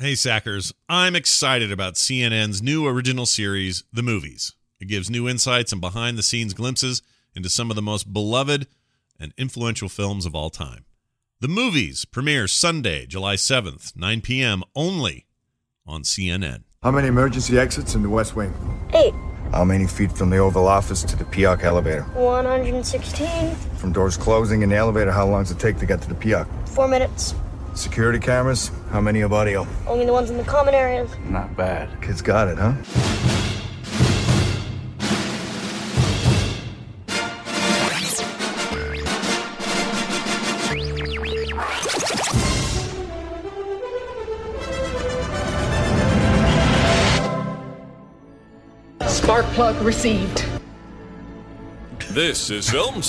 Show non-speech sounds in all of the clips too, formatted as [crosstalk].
Hey, Sackers. I'm excited about CNN's new original series, The Movies. It gives new insights and behind the scenes glimpses into some of the most beloved and influential films of all time. The Movies premieres Sunday, July 7th, 9 p.m. only on CNN. How many emergency exits in the West Wing? Eight. How many feet from the Oval Office to the Peoc elevator? 116. From doors closing in the elevator, how long does it take to get to the Peoc? Four minutes. Security cameras? How many of audio? Only the ones in the common areas. Not bad. Kids got it, huh? Spark plug received. This is Film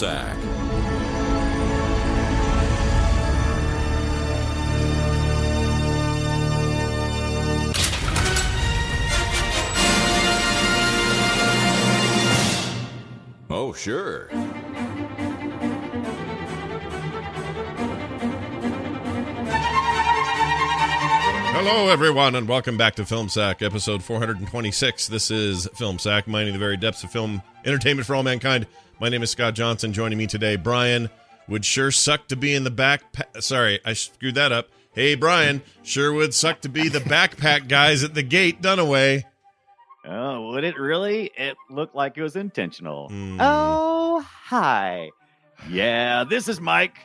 sure. Hello, everyone, and welcome back to Film Sack, episode 426. This is Film Sack, mining the very depths of film entertainment for all mankind. My name is Scott Johnson. Joining me today, Brian. Would sure suck to be in the back. Pa- Sorry, I screwed that up. Hey, Brian. Sure would suck to be the backpack guys at the gate, Dunaway. Oh, would it really? It looked like it was intentional. Hmm. Oh, hi. Yeah, this is Mike.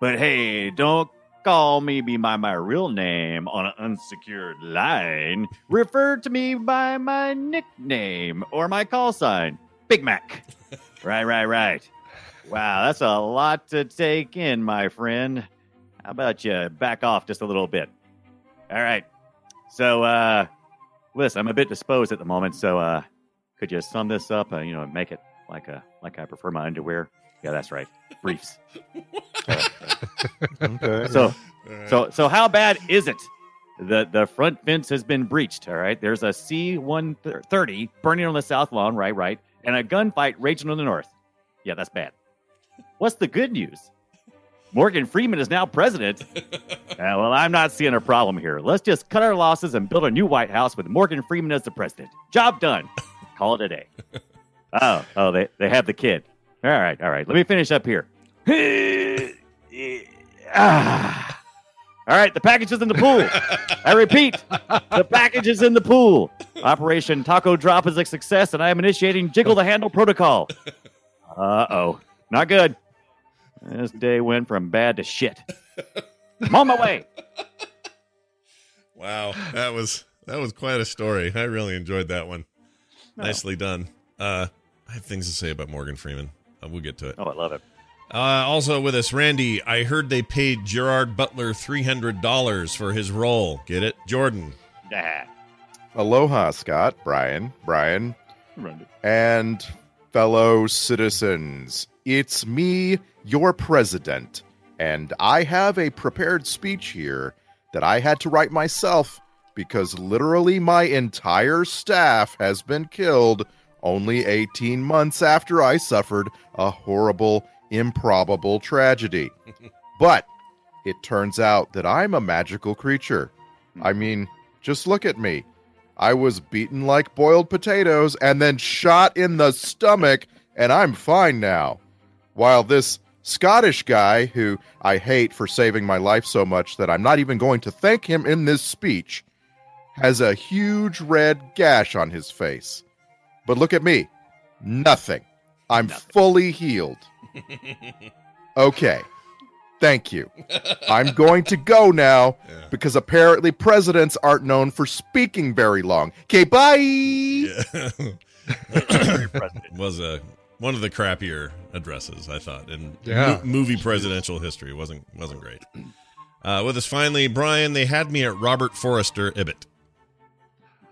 But hey, don't call me by my real name on an unsecured line. Refer to me by my nickname or my call sign, Big Mac. [laughs] right, right, right. Wow, that's a lot to take in, my friend. How about you back off just a little bit? All right. So, uh, listen, I'm a bit disposed at the moment, so uh, could you sum this up? Uh, you know, make it like a like I prefer my underwear. Yeah, that's right, briefs. [laughs] Okay. [laughs] So, so, so how bad is it? The the front fence has been breached. All right, there's a C one thirty burning on the south lawn. Right, right, and a gunfight raging on the north. Yeah, that's bad. What's the good news? Morgan Freeman is now president. [laughs] Yeah, well, I'm not seeing a problem here. Let's just cut our losses and build a new White House with Morgan Freeman as the president. Job done. [laughs] Call it a day. Oh, oh, they, they have the kid. All right, all right. Let me finish up here. [sighs] Ah. All right, the package is in the pool. I repeat, the package is in the pool. Operation Taco Drop is a success, and I am initiating Jiggle the Handle protocol. Uh oh, not good. This day went from bad to shit. I'm on my way. [laughs] Wow, that was that was quite a story. I really enjoyed that one. Nicely done. Uh, I have things to say about Morgan Freeman. Uh, we'll get to it. Oh, I love it. Uh, also with us, Randy. I heard they paid Gerard Butler three hundred dollars for his role. Get it, Jordan? Nah. Aloha, Scott, Brian, Brian, and fellow citizens. It's me, your president, and I have a prepared speech here that I had to write myself because literally my entire staff has been killed only 18 months after I suffered a horrible, improbable tragedy. [laughs] but it turns out that I'm a magical creature. I hmm. mean, just look at me. I was beaten like boiled potatoes and then shot in the stomach, and I'm fine now. While this Scottish guy, who I hate for saving my life so much that I'm not even going to thank him in this speech, has a huge red gash on his face. But look at me nothing. I'm fully healed. [laughs] Okay. Thank you. I'm going to go now [laughs] because apparently presidents aren't known for speaking very long. Okay, bye. was a one of the crappier addresses I thought in Yeah. mo- movie presidential history. Wasn't wasn't great. Uh, with us finally, Brian. They had me at Robert Forster Ibbott.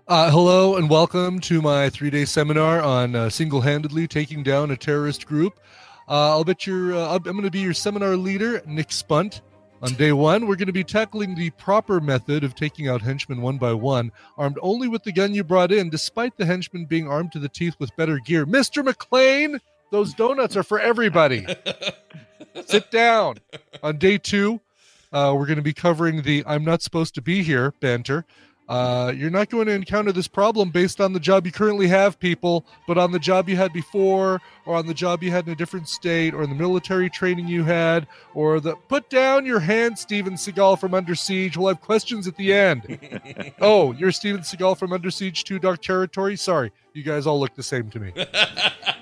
Uh, hello and welcome to my three day seminar on uh, single handedly taking down a terrorist group. Uh, I'll bet your, uh, I'm going to be your seminar leader, Nick Spunt. On day one, we're going to be tackling the proper method of taking out henchmen one by one, armed only with the gun you brought in, despite the henchmen being armed to the teeth with better gear. Mr. McLean, those donuts are for everybody. [laughs] Sit down. On day two, Uh, we're going to be covering the I'm not supposed to be here banter. Uh, you're not going to encounter this problem based on the job you currently have, people, but on the job you had before, or on the job you had in a different state, or in the military training you had, or the put down your hand, Steven Seagal from Under Siege. We'll have questions at the end. [laughs] oh, you're Steven Seagal from Under Siege 2 Dark Territory? Sorry, you guys all look the same to me. [laughs]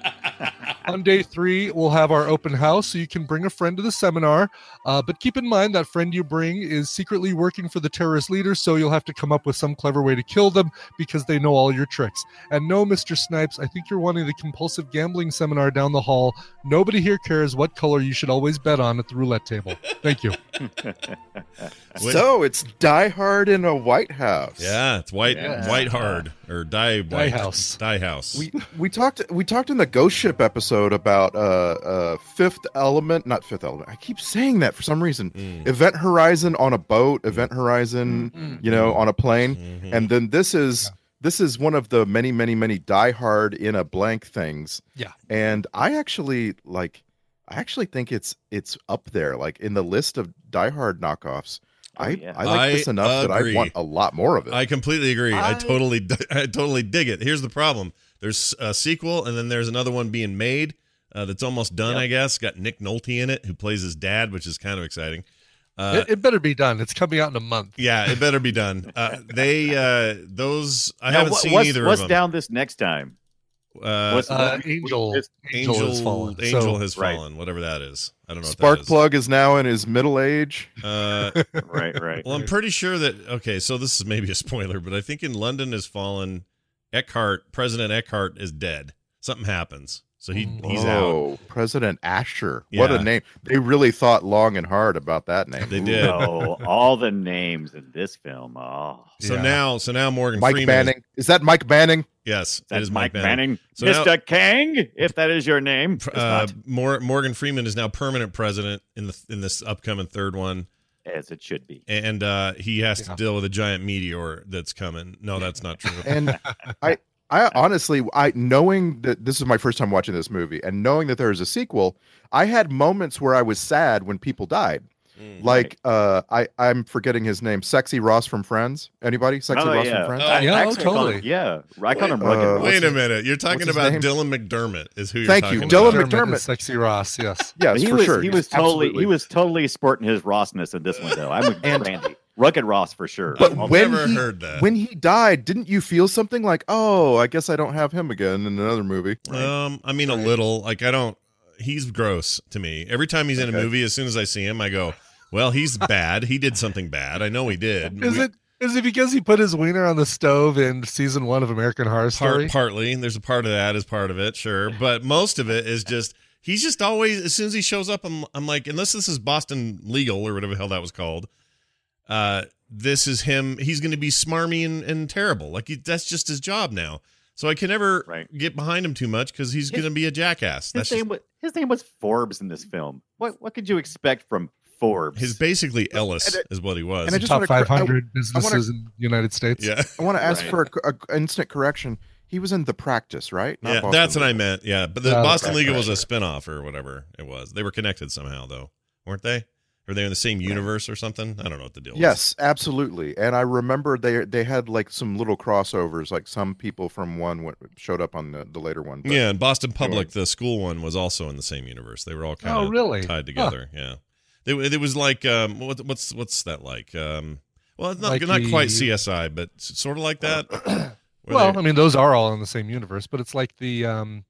On day three, we'll have our open house, so you can bring a friend to the seminar. Uh, but keep in mind that friend you bring is secretly working for the terrorist leader, so you'll have to come up with some clever way to kill them because they know all your tricks. And no, Mr. Snipes, I think you're wanting the compulsive gambling seminar down the hall. Nobody here cares what color you should always bet on at the roulette table. Thank you. [laughs] So it's Die Hard in a White House. Yeah, it's white Yeah. white hard or die Die white House. Die house. We we talked we talked in the Ghost Ship episode about uh uh Fifth Element, not Fifth Element. I keep saying that for some reason. Mm. Event Horizon on a boat, Event Horizon, you know, on a plane, Mhm. and then this is this is one of the many many many Die Hard in a blank things. Yeah. and I actually like. I actually think it's it's up there, like in the list of Die Hard knockoffs. Oh, I yeah. I like this I enough that I agree. want a lot more of it. I completely agree. I, I- totally, [laughs] I totally dig it. Here's the problem: there's a sequel, and then there's another one being made uh, that's almost done. Yep. I guess got Nick Nolte in it, who plays his dad, which is kind of exciting. Uh, it, it better be done. It's coming out in a month. yeah, it better be done. [laughs] Uh, they, uh, those, I Now, haven't what- seen what's, either what's of them. What's down this next time? uh, What's- Uh, what- Angel, Angel, Angel, has fallen. Angel So- has Right. fallen. Whatever that is, I don't know. what that is. Sparkplug is now in his middle age. [laughs] Uh, right, right. Well, I'm pretty sure that okay, so this is maybe a spoiler, but I think in London has fallen Eckhart, President Eckhart is dead. Something happens. So he he's out. oh, President Asher. What a name. They really thought long and hard about that name. They did. Oh, all the names in this film. Oh, So Yeah. now so now Morgan Mike Freeman Banning. Is that Mike Banning? Yes, that's is Mike Mike Banning. Manning, So now- Mr. Kang, if that is your name. It's Uh, Morgan Freeman is now permanent president in the in this upcoming third one, as it should be. and uh, he has Yeah. to deal with a giant meteor that's coming. No, that's not true. [laughs] And I I honestly I knowing that this is my first time watching this movie and knowing that there is a sequel, I had moments where I was sad when people died. Mm. Like uh I I'm forgetting his name. Sexy Ross from Friends. Anybody? Sexy Oh, Ross yeah. from Friends? Oh, yeah, I oh, actually call him- totally. yeah, I call him Uh, Wait a his- minute, you're talking about name? Dylan McDermott is who you're Thank you, Dylan about. McDermott. Sexy Ross, yes. Yes, he for was sure. he Yes, was totally absolutely. he was totally sporting his Rossness in this one though. I'm with [laughs] And- Randy. Rugged Ross for sure. But I've when never he, heard that. when he died, didn't you feel something like, "Oh, I guess I don't have him again in another movie"? Um, I mean a little. Like I don't. He's gross to me. Every time he's in a movie, as soon as I see him, I go, "Well, he's bad. He did something bad. I know he did." Is We- it is it because he put his wiener on the stove in season one of American Horror Story? Part, partly. There's a part of that as part of it, sure. But most of it is just he's just always as soon as he shows up, I'm I'm like, unless this is Boston legal or whatever the hell that was called. Uh, this is him. He's going to be smarmy and, and terrible. Like he, that's just his job now. So I can never Right. get behind him too much because he's going to be a jackass. his That's name just, was his name was Forbes in this film. What what could you expect from Forbes? his basically Ellis And it- is what he was. and I just Top wanna cor- I- 500 businesses in the United States. yeah, I want to ask Right. for a, a instant correction. He was in the practice, right? Not yeah, Boston that's what I meant. Yeah, but the Yeah, Boston right, Legal was a right. spinoff or whatever it was. They were connected somehow, though, weren't they? Were they in the same universe or something? I don't know what the deal was. Yes, absolutely. And I remember they they had like some little crossovers. Like some people from one went, showed up on the, the later one. but- Yeah, and Boston Public, the school one, was also in the same universe. They were all kind of Oh, really? tied together. Yeah, it, it was like um, what, what's what's that like? Um, well, it's not Like not quite the- CSI, but sort of like that. [clears throat] Where Well, they- I mean, those are all in the same universe, but it's like the um,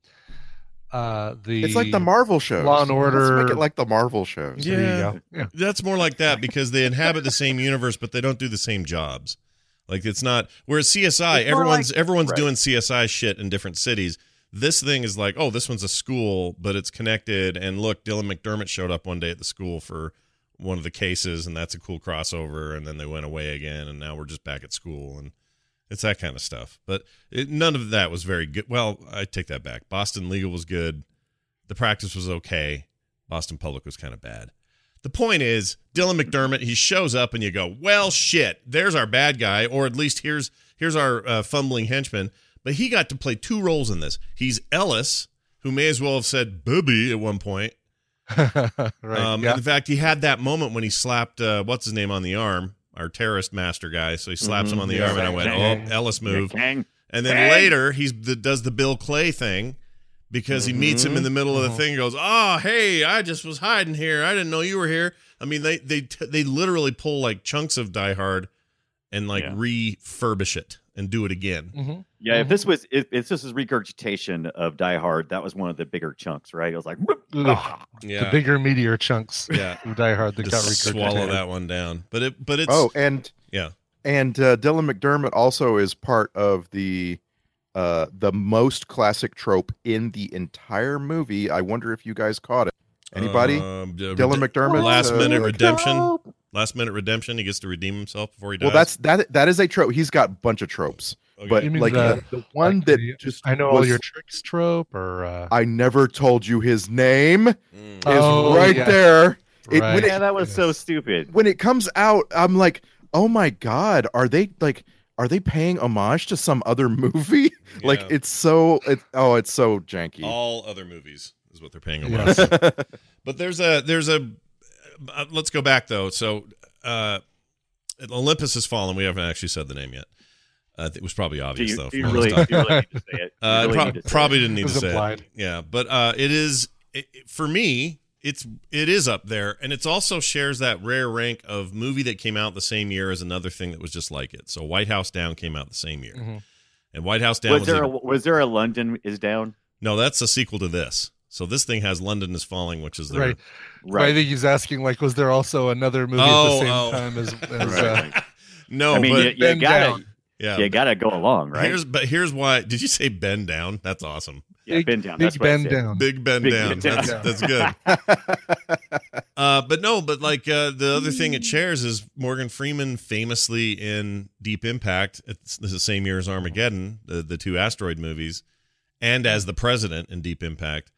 uh, the It's like the Marvel shows. Law and Let's Order- make it like the Marvel shows. Yeah. There you go. Yeah. that's more like that because they inhabit the same universe, but they don't do the same jobs. Like it's not whereas CSI, It's more everyone's like- everyone's right. doing CSI shit in different cities. This thing is like, oh, this one's a school, but it's connected. And look, Dylan McDermott showed up one day at the school for one of the cases, and that's a cool crossover. And then they went away again, and now we're just back at school, and it's that kind of stuff. But it, none of that was very good. Well, I take that back. Boston Legal was good. The practice was okay. Boston Public was kind of bad. The point is, Dylan McDermott, he shows up and you go, well, shit, there's our bad guy, or at least here's here's our uh, fumbling henchman. But he got to play two roles in this. He's Ellis, who may as well have said Booby at one point, [laughs] right. Um, yeah. In fact, he had that moment when he slapped uh, what's his name on the arm, our terrorist master guy. So he slaps him on the Yeah. arm, and I went, "Oh, Ellis move." And then later, he the, does the Bill Clay thing because he meets him in the middle of the Mhm. thing. and Goes, "Oh, hey, I just was hiding here. I didn't know you were here." I mean, they they they literally pull like chunks of Die Hard and like Yeah. refurbish it and do it again. Mhm. Yeah, if this was if, if this was regurgitation of Die Hard, that was one of the bigger chunks, right? It was like Ugh, [laughs] Yeah, The bigger meteor chunks [laughs] yeah. of Die Hard that got Just regurgitated. swallow that one down. But it but it's Oh, and yeah. and uh, Dylan McDermott also is part of the uh the most classic trope in the entire movie. I wonder if you guys caught it. Anybody? Um, uh, Dylan McDermott. Last uh, minute like- redemption. Last minute redemption. He gets to redeem himself before he dies. Well, that's that. That is a trope. He's got a bunch of tropes, Okay. but You mean like the- the, the one like that the- just I know all your tricks trope, or uh, I never told you his name is Mm. Oh, right yeah. there. It, Right. when, yeah, that was so stupid. when it comes out, I'm like, oh my god, are they like, are they paying homage to some other movie? [laughs] like, it's so, it, oh, it's so janky. all other movies is what they're paying homage. Yes. [laughs] But there's a there's a uh, let's go back though. So uh Olympus has fallen. We haven't actually said the name yet. Uh, it was probably Do obvious you, though. you really, the do you really need to say it? [laughs] Uh, really pro- need to say probably it. didn't need It to say implied. it. Yeah, but uh, it is it, it- for me. It's it is up there, and it's also shares that rare rank of movie that came out the same year as another thing that was just like it. So White House Down came out the same year, Mhm. and White House Down Was was, there a, was there a London is down? no, that's a sequel to this. So this thing has London is Falling, which is their right. Right. I think he's asking like, was there also another movie Oh, at the same oh. time as, [laughs] as Right. uh, [laughs] no, I mean, but you, you gotta down. yeah, you gotta go along, right? Here's but here's why. Did you say bend down? That's awesome. yeah, big, bend down. big That's bend down? Big bend Big down. bend down. That's, that's good. [laughs] Uh, but no, but like uh, the other thing it shares is Morgan Freeman famously in Deep Impact. It's, it's the same year as Armageddon, the, the two asteroid movies, and as the president in Deep Impact,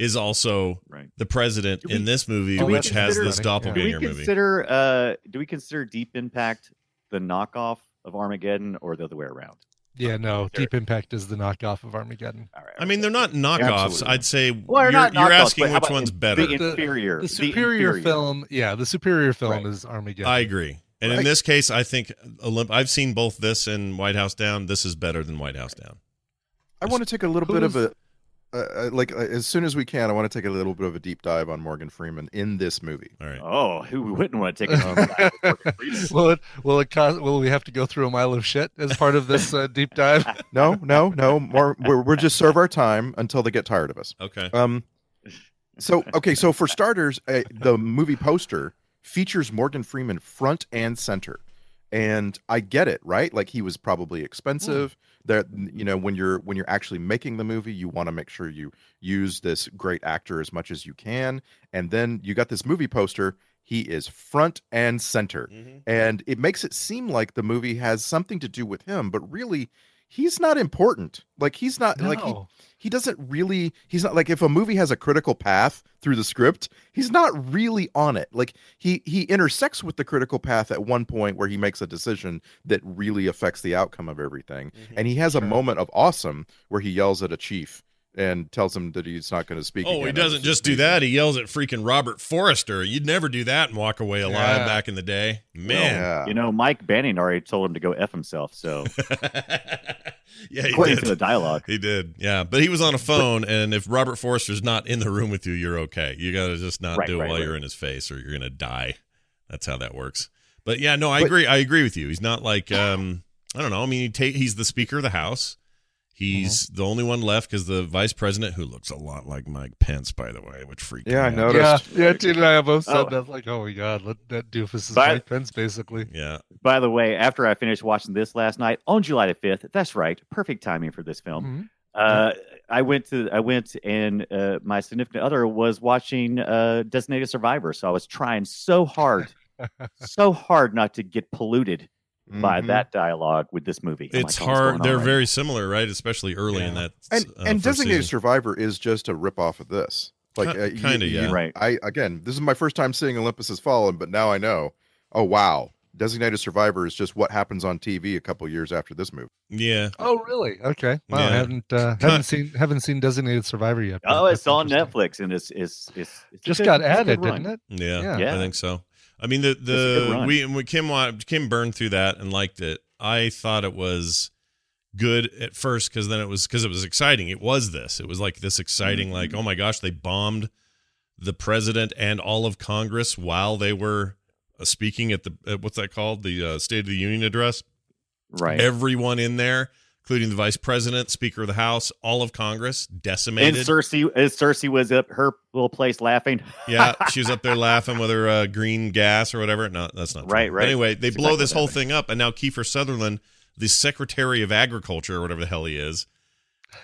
is also Right. the president we- in this movie, do we which has consider- this Yeah. Do we doppelganger movie. consider uh do we consider Deep Impact the knockoff of Armageddon or the other way around? Yeah, no. There- Deep Impact is the knockoff of Armageddon. All right. I mean, they're not knockoffs. Absolutely. I'd say well, they're you're, not you're asking which about one's the better. inferior, The superior inferior. film, yeah, the superior film Right. is Armageddon. I agree. And in this case, I think Olymp- I've seen both this and White House Down. This is better than White House Down. I want to take a little Who bit of is- a, uh, uh, like, uh, as soon as we can, I want to take a little bit of a deep dive on Morgan Freeman in this movie. All right. Oh, who wouldn't want to take a [laughs] home? with Morgan Freeman? will it will it cost, will we have to go through a mile of shit as part of this uh, deep dive? [laughs] No, no, no. More, we're, we're just serve our time until they get tired of us. Okay. Um, so [laughs] okay, so for starters, uh, the movie poster features Morgan Freeman front and center, and I get it, right? Like he was probably mm. expensive. That you know, when you're when you're actually making the movie, you want to make sure you use this great actor as much as you can, and then you got this movie poster. He is front and center, mm-hmm. and it makes it seem like the movie has something to do with him, but really. He's not important. Like he's not like he he doesn't really he's not like if a movie has a critical path through the script he's not really on it. Like he he intersects with the critical path at one point where he makes a decision that really affects the outcome of everything. Mm-hmm. And he has a moment of awesome where he yells at a chief and tells him that he's not going to speak Oh, again. he doesn't was just do that. He yells at freaking Robert Forster. You'd never do that and walk away alive Yeah. back in the day. Man. yeah You know, Mike Banning already told him to go f himself. So [laughs] yeah, he according to the dialogue, He did. Yeah. But he was on a phone, and if Robert Forster's not in the room with you, you're okay. You got to just not Right, do it right, while right. you're in his face or you're going to die. That's how that works. But yeah, no, I But- agree. I agree with you. He's not like, um, I don't know. I mean, he take, he's the Speaker of the House. He's Mm-hmm. the only one left because the vice president, who looks a lot like Mike Pence, by the way, which freaked Yeah, me out. Yeah, I noticed. Yeah, yeah. Tina and I both said Oh. that. Like, oh my god, let, that doofus is But- Mike Pence, basically. Yeah. by the way, after I finished watching this last night on July the fifth, that's right, perfect timing for this film. Mhm. Uh, I went to I went and uh, my significant other was watching uh, Designated Survivor, so I was trying so hard, [laughs] so hard not to get polluted by Mhm. that dialogue with this movie. I'm It's like, "Oh, hard. They're right very similar, right? Especially early in that. and uh, and designated season. survivor is just a rip off of this like Ki- uh, kinda, you- yeah. you- Right. i again this is my first time seeing olympus has fallen but now i know oh wow Designated Survivor is just what happens on TV a couple years after this movie. Yeah. Oh, really? Okay. Wow. I haven't uh, [laughs] haven't seen haven't seen Designated Survivor yet. Oh, it's on. Netflix, and it's it's it's, it's Just good- got it's a good added, didn't it? Yeah, Yeah. Yeah. I think so. I mean, the the run. we Kim Kim burned through that and liked it. I thought it was good at first because then it was because it was exciting. It was this. It was like this exciting, Mm-hmm. like oh my gosh, they bombed the president and all of Congress while they were uh, speaking at the at, what's that called the uh, State of the Union address. Right. Everyone in there, including the vice president, Speaker of the House, all of Congress, decimated. and. Cersei, as Cersei was at her little place laughing. Yeah, [laughs] she was up there laughing with her uh, green gas or whatever. No, that's not true. Right, right. Anyway, they That's blow exactly this whole thing up, and now Kiefer Sutherland, the Secretary of Agriculture or whatever the hell he is,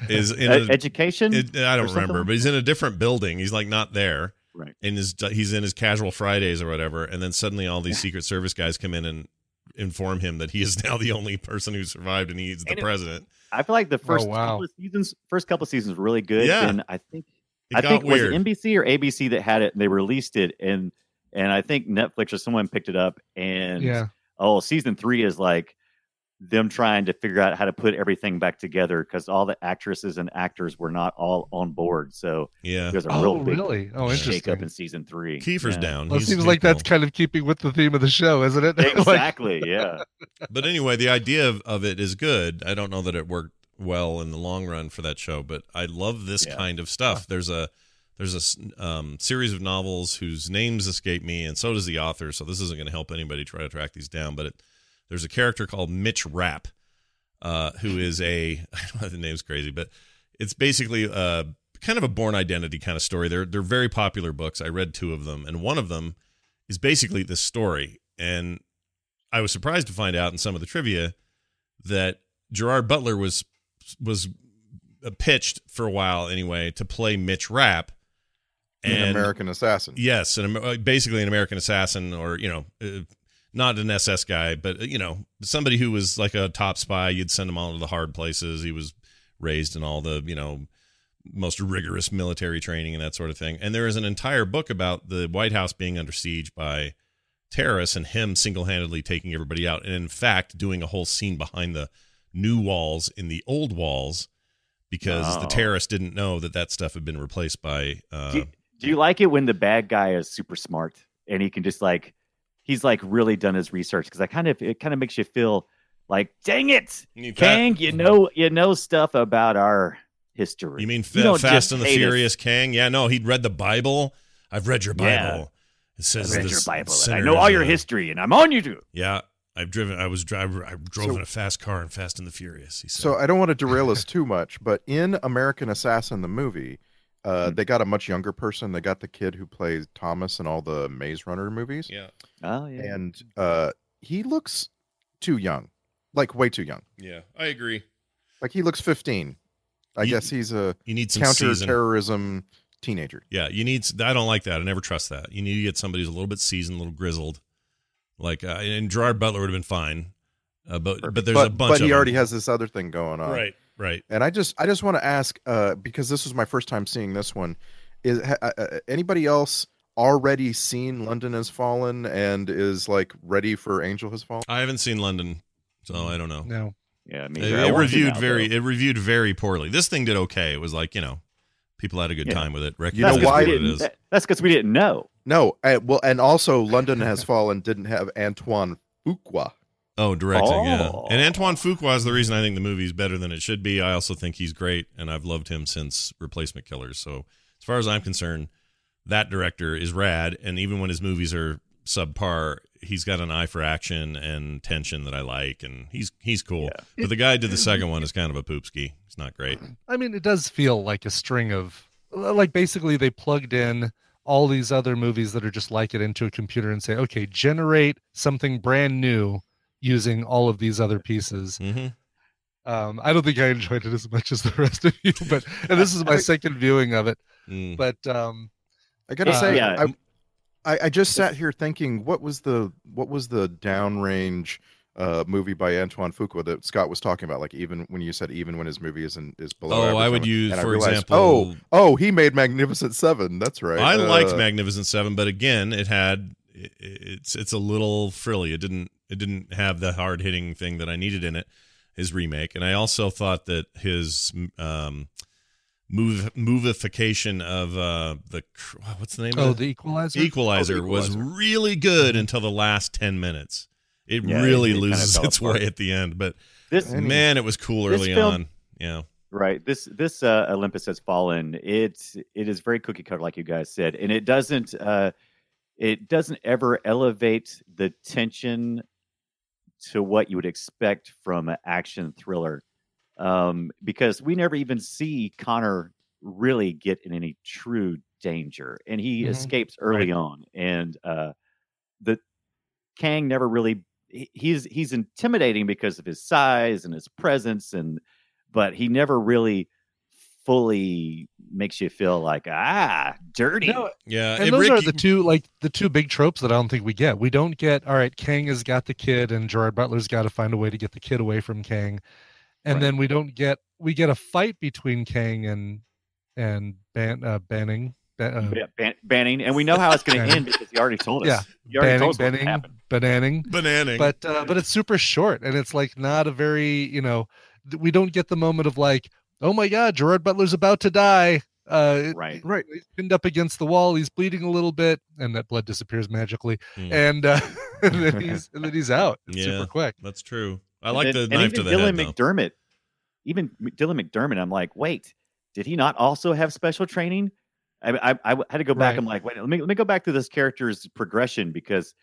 is in [laughs] a, education. it- I don't remember, but he's in a different building. He's like not there. Right. And his he's in his casual Fridays or whatever, and then suddenly all these Secret Service guys come in and inform him that he is [laughs] now the only person who survived, and he's the And it- president. I feel like the oh, first Oh, wow. couple of seasons, first couple of seasons, really good. Yeah. And I think It I think weird. was it NBC or ABC that had it. and They released it, and and I think Netflix or someone picked it up. And Yeah. oh, season three is like them trying to figure out how to put everything back together because all the actresses and actors were not all on board. So yeah, there's a Oh, real big really? Oh, shake up in season three. Kiefer's Yeah. down. Well, it He's- seems he's like that's kind of keeping with the theme of the show, isn't it? [laughs] Like- Exactly. yeah. [laughs] but anyway, the idea of, of it is good. I don't know that it worked well in the long run for that show, but I love this Yeah. kind of stuff. There's a there's a um, series of novels whose names escape me, and so does the author. So this isn't going to help anybody try to track these down. But it, there's a character called Mitch Rapp, uh, who is a [laughs] I don't know the name's crazy, but it's basically uh kind of a Bourne Identity kind of story. They're they're very popular books. I read two of them, and one of them is basically this story. And I was surprised to find out in some of the trivia that Gerard Butler was was uh, pitched for a while anyway to play Mitch Rapp. An American Assassin. Yes, an, uh, basically an American assassin, or you know, uh, not an SS guy, but uh, you know, somebody who was like a top spy. You'd send him all to the hard places. He was raised in all the you know most rigorous military training and that sort of thing. And there is an entire book about the White House being under siege by terrorists and him single-handedly taking everybody out, and in fact doing a whole scene behind the new walls in the old walls because the terrorists didn't know that that stuff had been replaced by. Uh, do, do you like it when the bad guy is super smart and he can just like he's like really done his research because I kind of it kind of makes you feel like dang it You Kang you know you know stuff about our history You mean You fa- Fast and the hate us. Furious Kang? Yeah, no, he'd read the Bible. I've read your Bible. Yeah. It I says read your Bible and I know all your a- history and I'm on you too Yeah, I've driven. I was driver. I drove So- in a fast car in Fast and the Furious. He said. So I don't want to derail us [laughs] too much, but in American Assassin the movie, uh, they got a much younger person. They got the kid who plays Thomas in all the Maze Runner movies, yeah, oh yeah and uh, he looks too young, like way too young. yeah, I agree. Like he looks fifteen. I You- guess he's a You need some season. counterterrorism teenager. Yeah, you need. I don't like that. I never trust that. You need to get somebody who's a little bit seasoned, a little grizzled. Like, uh, and Gerard Butler would have been fine, uh, but but there's but, a bunch. Of but he of already them. has this other thing going on. right, right. And I just I just want to ask uh, because this was my first time seeing this one. Is ha, uh, uh, anybody else already seen London Has Fallen and is like ready for Angel Has Fallen? I haven't seen London, so I don't know. No. yeah me It, either. I it reviewed now, very. though. It reviewed very poorly. This thing did okay. It was like you know, people had a good Yeah. time with it. You know why we what it didn't- is. that- that's because we didn't know No. Uh, well, and also London Has [laughs] Fallen didn't have Antoine Fuqua. Oh, directing, yeah. Oh. And Antoine Fuqua is the reason I think the movie's better than it should be. I also think he's great, and I've loved him since Replacement Killers. So, as far as I'm concerned, that director is rad. And even when his movies are subpar, he's got an eye for action and tension that I like, and he's he's cool. Yeah. But the guy who did the second one is kind of a poopski. It's not great. I mean, it does feel like a string of, like, basically they plugged in all these other movies that are just like it into a computer and say, okay, generate something brand new using all of these other pieces. hmm Um, I don't think I enjoyed it as much as the rest of you, but and this is my [laughs] second viewing of it. Mm. But um, I gotta Uh, say, yeah. I, I I just sat here thinking, what was the what was the downrange uh, movie by Antoine Fuqua that Scott was talking about? Like even when you said even when his movie isn't is below. Oh, average, I would I'm- use, and I for realized, example- Oh, oh, he made Magnificent Seven. That's right. I liked Uh, Magnificent Seven, but again, it had it's it's a little frilly. It didn't it didn't have the hard hitting thing that I needed in it. His remake, and I also thought that his um, move movification of uh, the what's the name? Oh, of the Equalizer. Equalizer, Oh, the was really good until the last ten minutes. It Yeah, really it- it kinda loses its apart. way at the end, but This man, it was cool early film- on. Yeah, Right. This this uh, Olympus has fallen. It's it is very cookie cutter, like you guys said, and it doesn't uh, it doesn't ever elevate the tension to what you would expect from an action thriller, um, because we never even see Connor really get in any true danger, and he Mhm. escapes early on, and uh, the Kang never really he- he's he's intimidating because of his size and his presence and but he never really fully makes you feel like ah dirty No, yeah. and it- those Rick, are the two like the two big tropes that I don't think we get. We don't get all right. Kang has got the kid, and Gerard Butler's got to find a way to get the kid away from Kang, and Right. then we don't get we get a fight between Kang and and Ban, uh, Banning. Ba- uh, Yeah, ban- banning and we know how it's going to Banning. end because he already told us Yeah, he already Banning, told us what's Banning, happened Banning. bananing. But uh, but it's super short, and it's like not a very you know th- we don't get the moment of like oh my god Gerard Butler's about to die. Uh, right Right. he's pinned up against the wall. He's bleeding a little bit, and that blood disappears magically. Hmm. And, uh, [laughs] and then [laughs] he's and then he's out. It's Yeah. super quick. That's true. I like then- the and knife to even the Dylan head though. McDermott even Dylan McDermott I'm like wait did he not also have special training I, I, I had to go back Right. I'm like wait let me let me go back to this character's progression because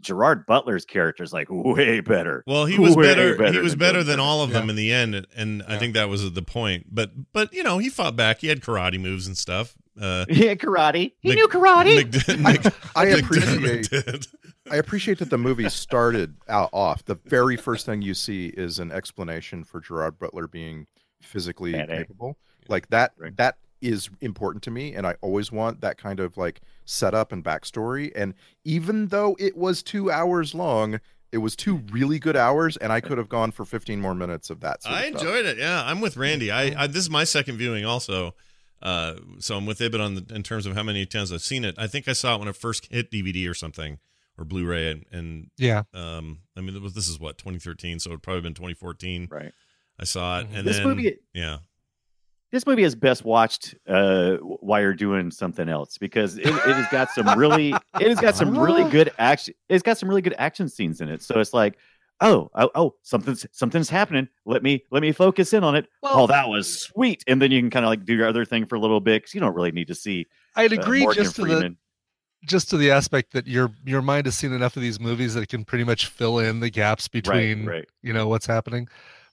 Gerard Butler's character is like way better Well, he [laughs] was Way better. he was than better than all of them Yeah. in the end, and, and I think that was the point. But but you know, he fought back. He had karate moves and stuff. Uh, yeah karate he Mc- knew karate Mc- Mc- [laughs] I McDermott appreciate did. I appreciate that the movie [laughs] started out off. The very first thing you see is an explanation for Gerard Butler being physically Bad egg. capable. Like that Right. that is important to me and I always want that kind of like setup and backstory. And even though it was two hours long, it was two really good hours and I could have gone for 15 more minutes of that. Sort I of stuff. enjoyed it. Yeah, I'm with Randy. I, I this is my second viewing also. Uh, so I'm with Ibbott on the, in terms of how many times I've seen it. I think I saw it when it first hit DVD or something or Blu-ray, and, and Yeah. um, I mean, was, this is what 2013, so it probably been 2014. right I saw it, Mhm. and This then movie- yeah, this movie is best watched uh, while you're doing something else because it, it has got some really it has got some really [laughs] good action it's got some really good action scenes in it so it's like oh oh, oh something's something's happening. Let me let me focus in on it. Oh that was sweet. And then you can kind of like do your other thing for a little bit because you don't really need to see I'd uh, agree Morgan just to the just to the aspect that your your mind has seen enough of these movies that it can pretty much fill in the gaps between right. right you know what's happening.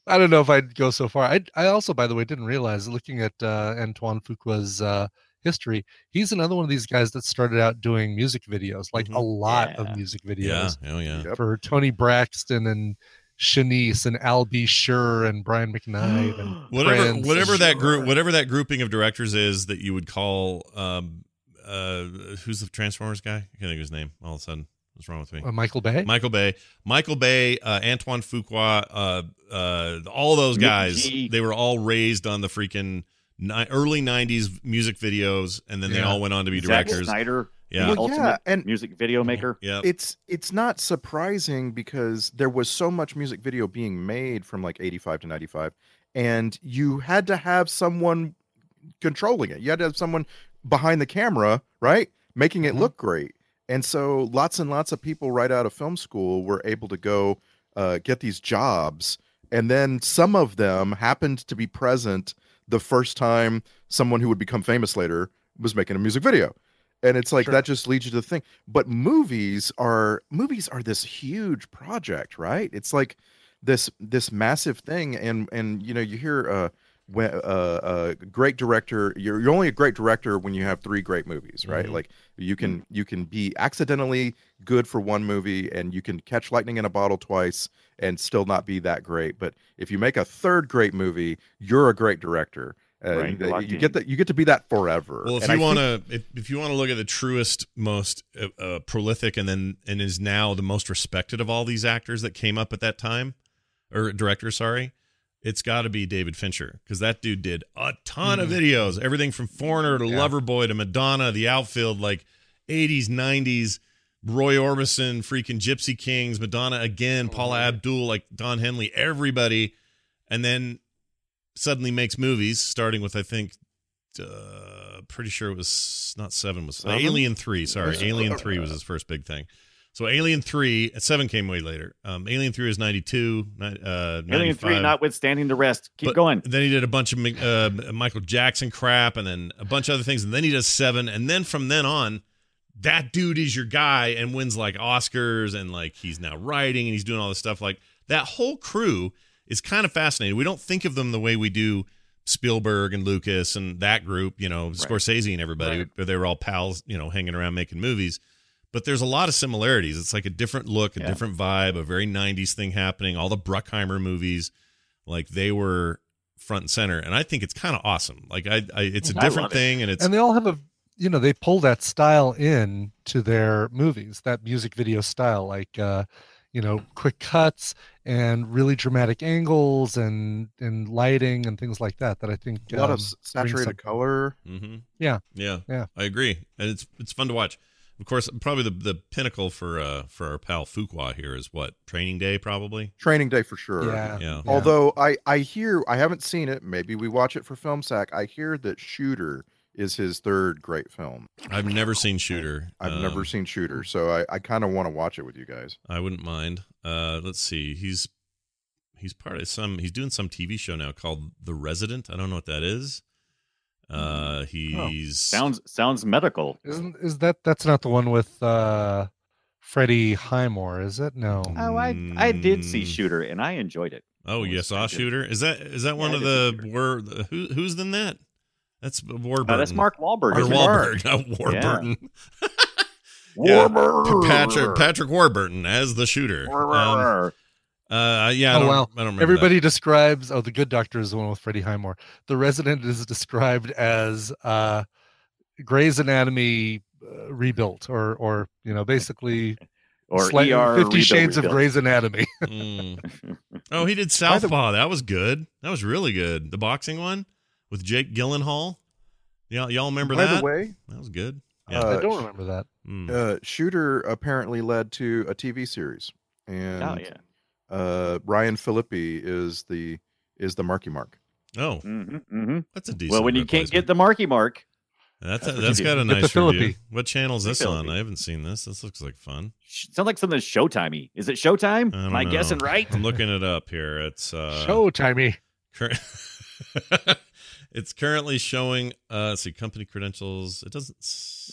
I don't know if I'd go so far. I I also, by the way, didn't realize looking at uh, Antoine Fuqua's uh, history, he's another one of these guys that started out doing music videos, like a Mhm. lot Yeah. of music yeah, videos oh yeah. For Toni Braxton and Shanice and Al B. Sure and Brian McKnight and [gasps] whatever Prince whatever and- that group whatever that grouping of directors is that you would call um uh who's the Transformers guy? I can't think of his name. All of a sudden, what's wrong with me? uh, Michael Bay. Michael Bay, Michael Bay, uh, Antoine Fuqua, uh, uh, all those guys. They were all raised on the freaking ni- early '90s music videos, and then they Yeah. all went on to be Zack directors. Snyder Yeah. the Well, yeah, ultimate and- music video maker Yeah, it's it's not surprising because there was so much music video being made from like 85 to 95 and you had to have someone controlling it you had to have someone behind the camera right making it Mhm. look great and so lots and lots of people right out of film school were able to go uh, get these jobs and then some of them happened to be present the first time someone who would become famous later was making a music video. And it's like Sure. that just leads you to think. But movies are movies are this huge project right? It's like this this massive thing. And and you know you hear uh when uh, a great director you're, you're only a great director when you have three great movies right? Mhm. like you can you can be accidentally good for one movie and you can catch lightning in a bottle twice and still not be that great. But if you make a third great movie you're a great director. Uh, Right, you get that you get to be that forever. Well, if And you want to, if, if you want to look at the truest, most uh, uh, prolific, and then and is now the most respected of all these actors that came up at that time, or directors, sorry, it's got to be David Fincher because that dude did a ton of videos, everything from Foreigner to Yeah. Loverboy to Madonna, The Outfield, like '80s, '90s. Roy Orbison, freaking Gypsy Kings, Madonna again, Paula Abdul, like Don Henley, everybody, and then suddenly makes movies, starting with I think, uh, pretty sure it was not seven was Seven? Alien three. Sorry, Alien three was his first big thing. So Alien three, seven came way later. Um, Alien three is ninety two. Uh, Alien 3 notwithstanding the rest. Keep But going. Then he did a bunch of uh, Michael Jackson crap, and then a bunch of other things, and then he does seven, and then from then on, that dude is your guy and wins like Oscars, and like he's now writing and he's doing all this stuff. Like that whole crew is kind of fascinating. We don't think of them the way we do Spielberg and Lucas and that group, you know, Scorsese and everybody. Right. They were all pals, you know, hanging around making movies. But there's a lot of similarities. It's like a different look, a Yeah. different vibe, a very 90s thing happening. All the Bruckheimer movies, like they were front and center. And I think it's kind of awesome. Like I, I it's a I different love it. thing and it's and they all have a you know they pull that style in to their movies that music video style like uh you know quick cuts and really dramatic angles and and lighting and things like that that i think A lot um, of saturated some- color. hmm Yeah. Yeah. Yeah. I agree. And it's it's fun to watch. Of course, probably the, the pinnacle for uh for our pal Fuqua here is what? Training Day probably? Training Day for sure. yeah, Yeah. yeah. Although I I hear I haven't seen it. Maybe we watch it for Film Sack. I hear that Shooter is his third great film. I've never seen Shooter. I've Um, never seen Shooter, so I, I kind of want to watch it with you guys. I wouldn't mind. Uh let's see. He's he's part of some he's doing some TV show now called The Resident. I don't know what that is. Uh he's Sounds sounds medical. isn't is that that's not the one with uh freddie highmore is it no Oh, I I did see Mm. Shooter and I enjoyed it. Oh, you was- saw Shooter? Is that is that one of the Shooter. were who who's in that? That's Warburton. Oh, that's Mark Wahlberg. Or isn't it? Wahlberg, not Warburton. [laughs] Warburton. Patrick Patrick Warburton as the shooter. Um, uh, yeah, I Oh, don't, wow. I don't remember. Everybody describes. Oh, the Good Doctor is the one with Freddie Highmore. The Resident is described as uh, Grey's Anatomy uh, rebuilt, or or you know, basically [laughs] or slight- ER Fifty rebuild, Shades of rebuild. Grey's Anatomy. Mm. [laughs] Oh, he did Southpaw. That was good. That was really good. The boxing one with Jake Gyllenhaal. Y'all, y'all remember By that? the way, that was good. Yeah. Uh, I don't remember that. Mm. uh, Shooter apparently led to a TV series, and Oh yeah. Uh, Ryan Phillippe is the is the Marky Mark. oh, hmm hmm that's a decent. Well, when you can't get the Marky Mark, that's that's a, what that's you got a nice review. Phillippe. What channel is Hey, this on? I haven't seen this. This looks like fun. sh- sounds like something Showtimey. Is it Showtime? I don't Am I know. guessing right? I'm looking it up here. It's uh, Showtimey. Cur- [laughs] it's currently showing. Uh, let's see, company credentials. It doesn't.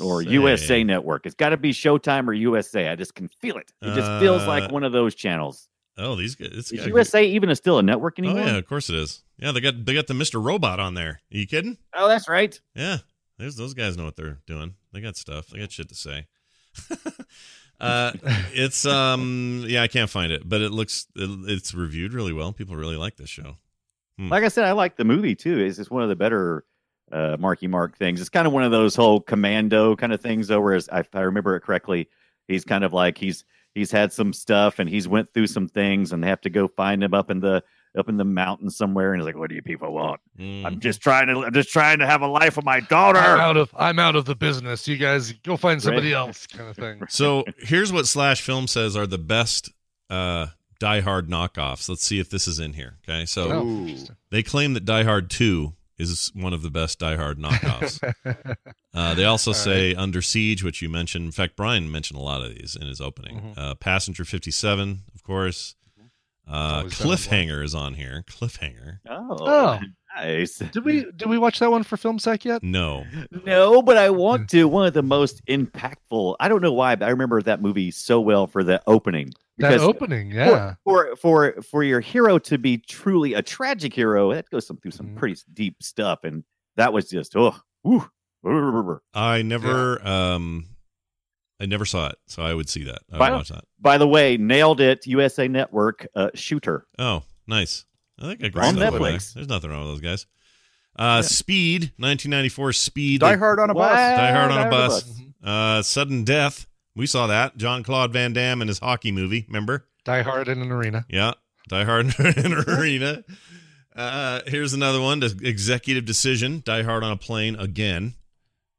Or. USA Network. It's got to be Showtime or USA. I just can feel it. It just feels Uh, like one of those channels. Oh, these guys. Is USA even a, still a network anymore? Oh yeah, of course it is. Yeah, they got they got the Mr. Robot on there. Are you kidding? Oh, that's right. Yeah, there's those guys know what they're doing. They got stuff. They got shit to say. [laughs] uh, [laughs] it's um yeah, I can't find it, but it looks it, it's reviewed really well. People really like this show. Like I said, I like the movie too. It's just one of the better uh, Marky Mark things. It's kind of one of those whole commando kind of things, though. Whereas if I remember it correctly, he's kind of like he's he's had some stuff and he's went through some things and they have to go find him up in the up in the mountains somewhere. And he's like, "What do you people want? Mm. I'm just trying to I'm just trying to have a life with my daughter." I'm out of I'm out of the business. You guys go find somebody [laughs] Right. else, kind of thing. So here's what Slash Film says are the best uh, Die Hard knockoffs. Let's see if this is in here. Okay, so Oh, they claim that Die Hard Two is one of the best Die Hard knockoffs. [laughs] uh, they also All say Under Siege, which you mentioned. In fact, Brian mentioned a lot of these in his opening. Mhm. Uh, Passenger Fifty Seven, of course. Uh, always been a Cliffhanger is on here. Cliffhanger. Oh, Oh. nice. did we did we watch that one for Film Sack yet? No. No, but I want [laughs] to. One of the most impactful. I don't know why, but I remember that movie so well for the opening. That opening, yeah. for for for your hero to be truly a tragic hero, that goes through some Mhm. pretty deep stuff, and that was just oh, whew. I never um I never saw it, so I would see that. I would watch that. By the way, nailed it. USA Network uh, shooter. Oh, nice. I think I can On that one. Netflix. There's nothing wrong with those guys. Uh, Speed, 1994 Speed. Die Hard on a What? bus. Die Hard on a Die bus. bus. Uh, Sudden Death. We saw that. John Claude Van Damme and his hockey movie. Remember? Die Hard in an arena. Yeah. Die Hard [laughs] in an arena. Uh, here's another one. The executive decision. Die Hard on a plane again.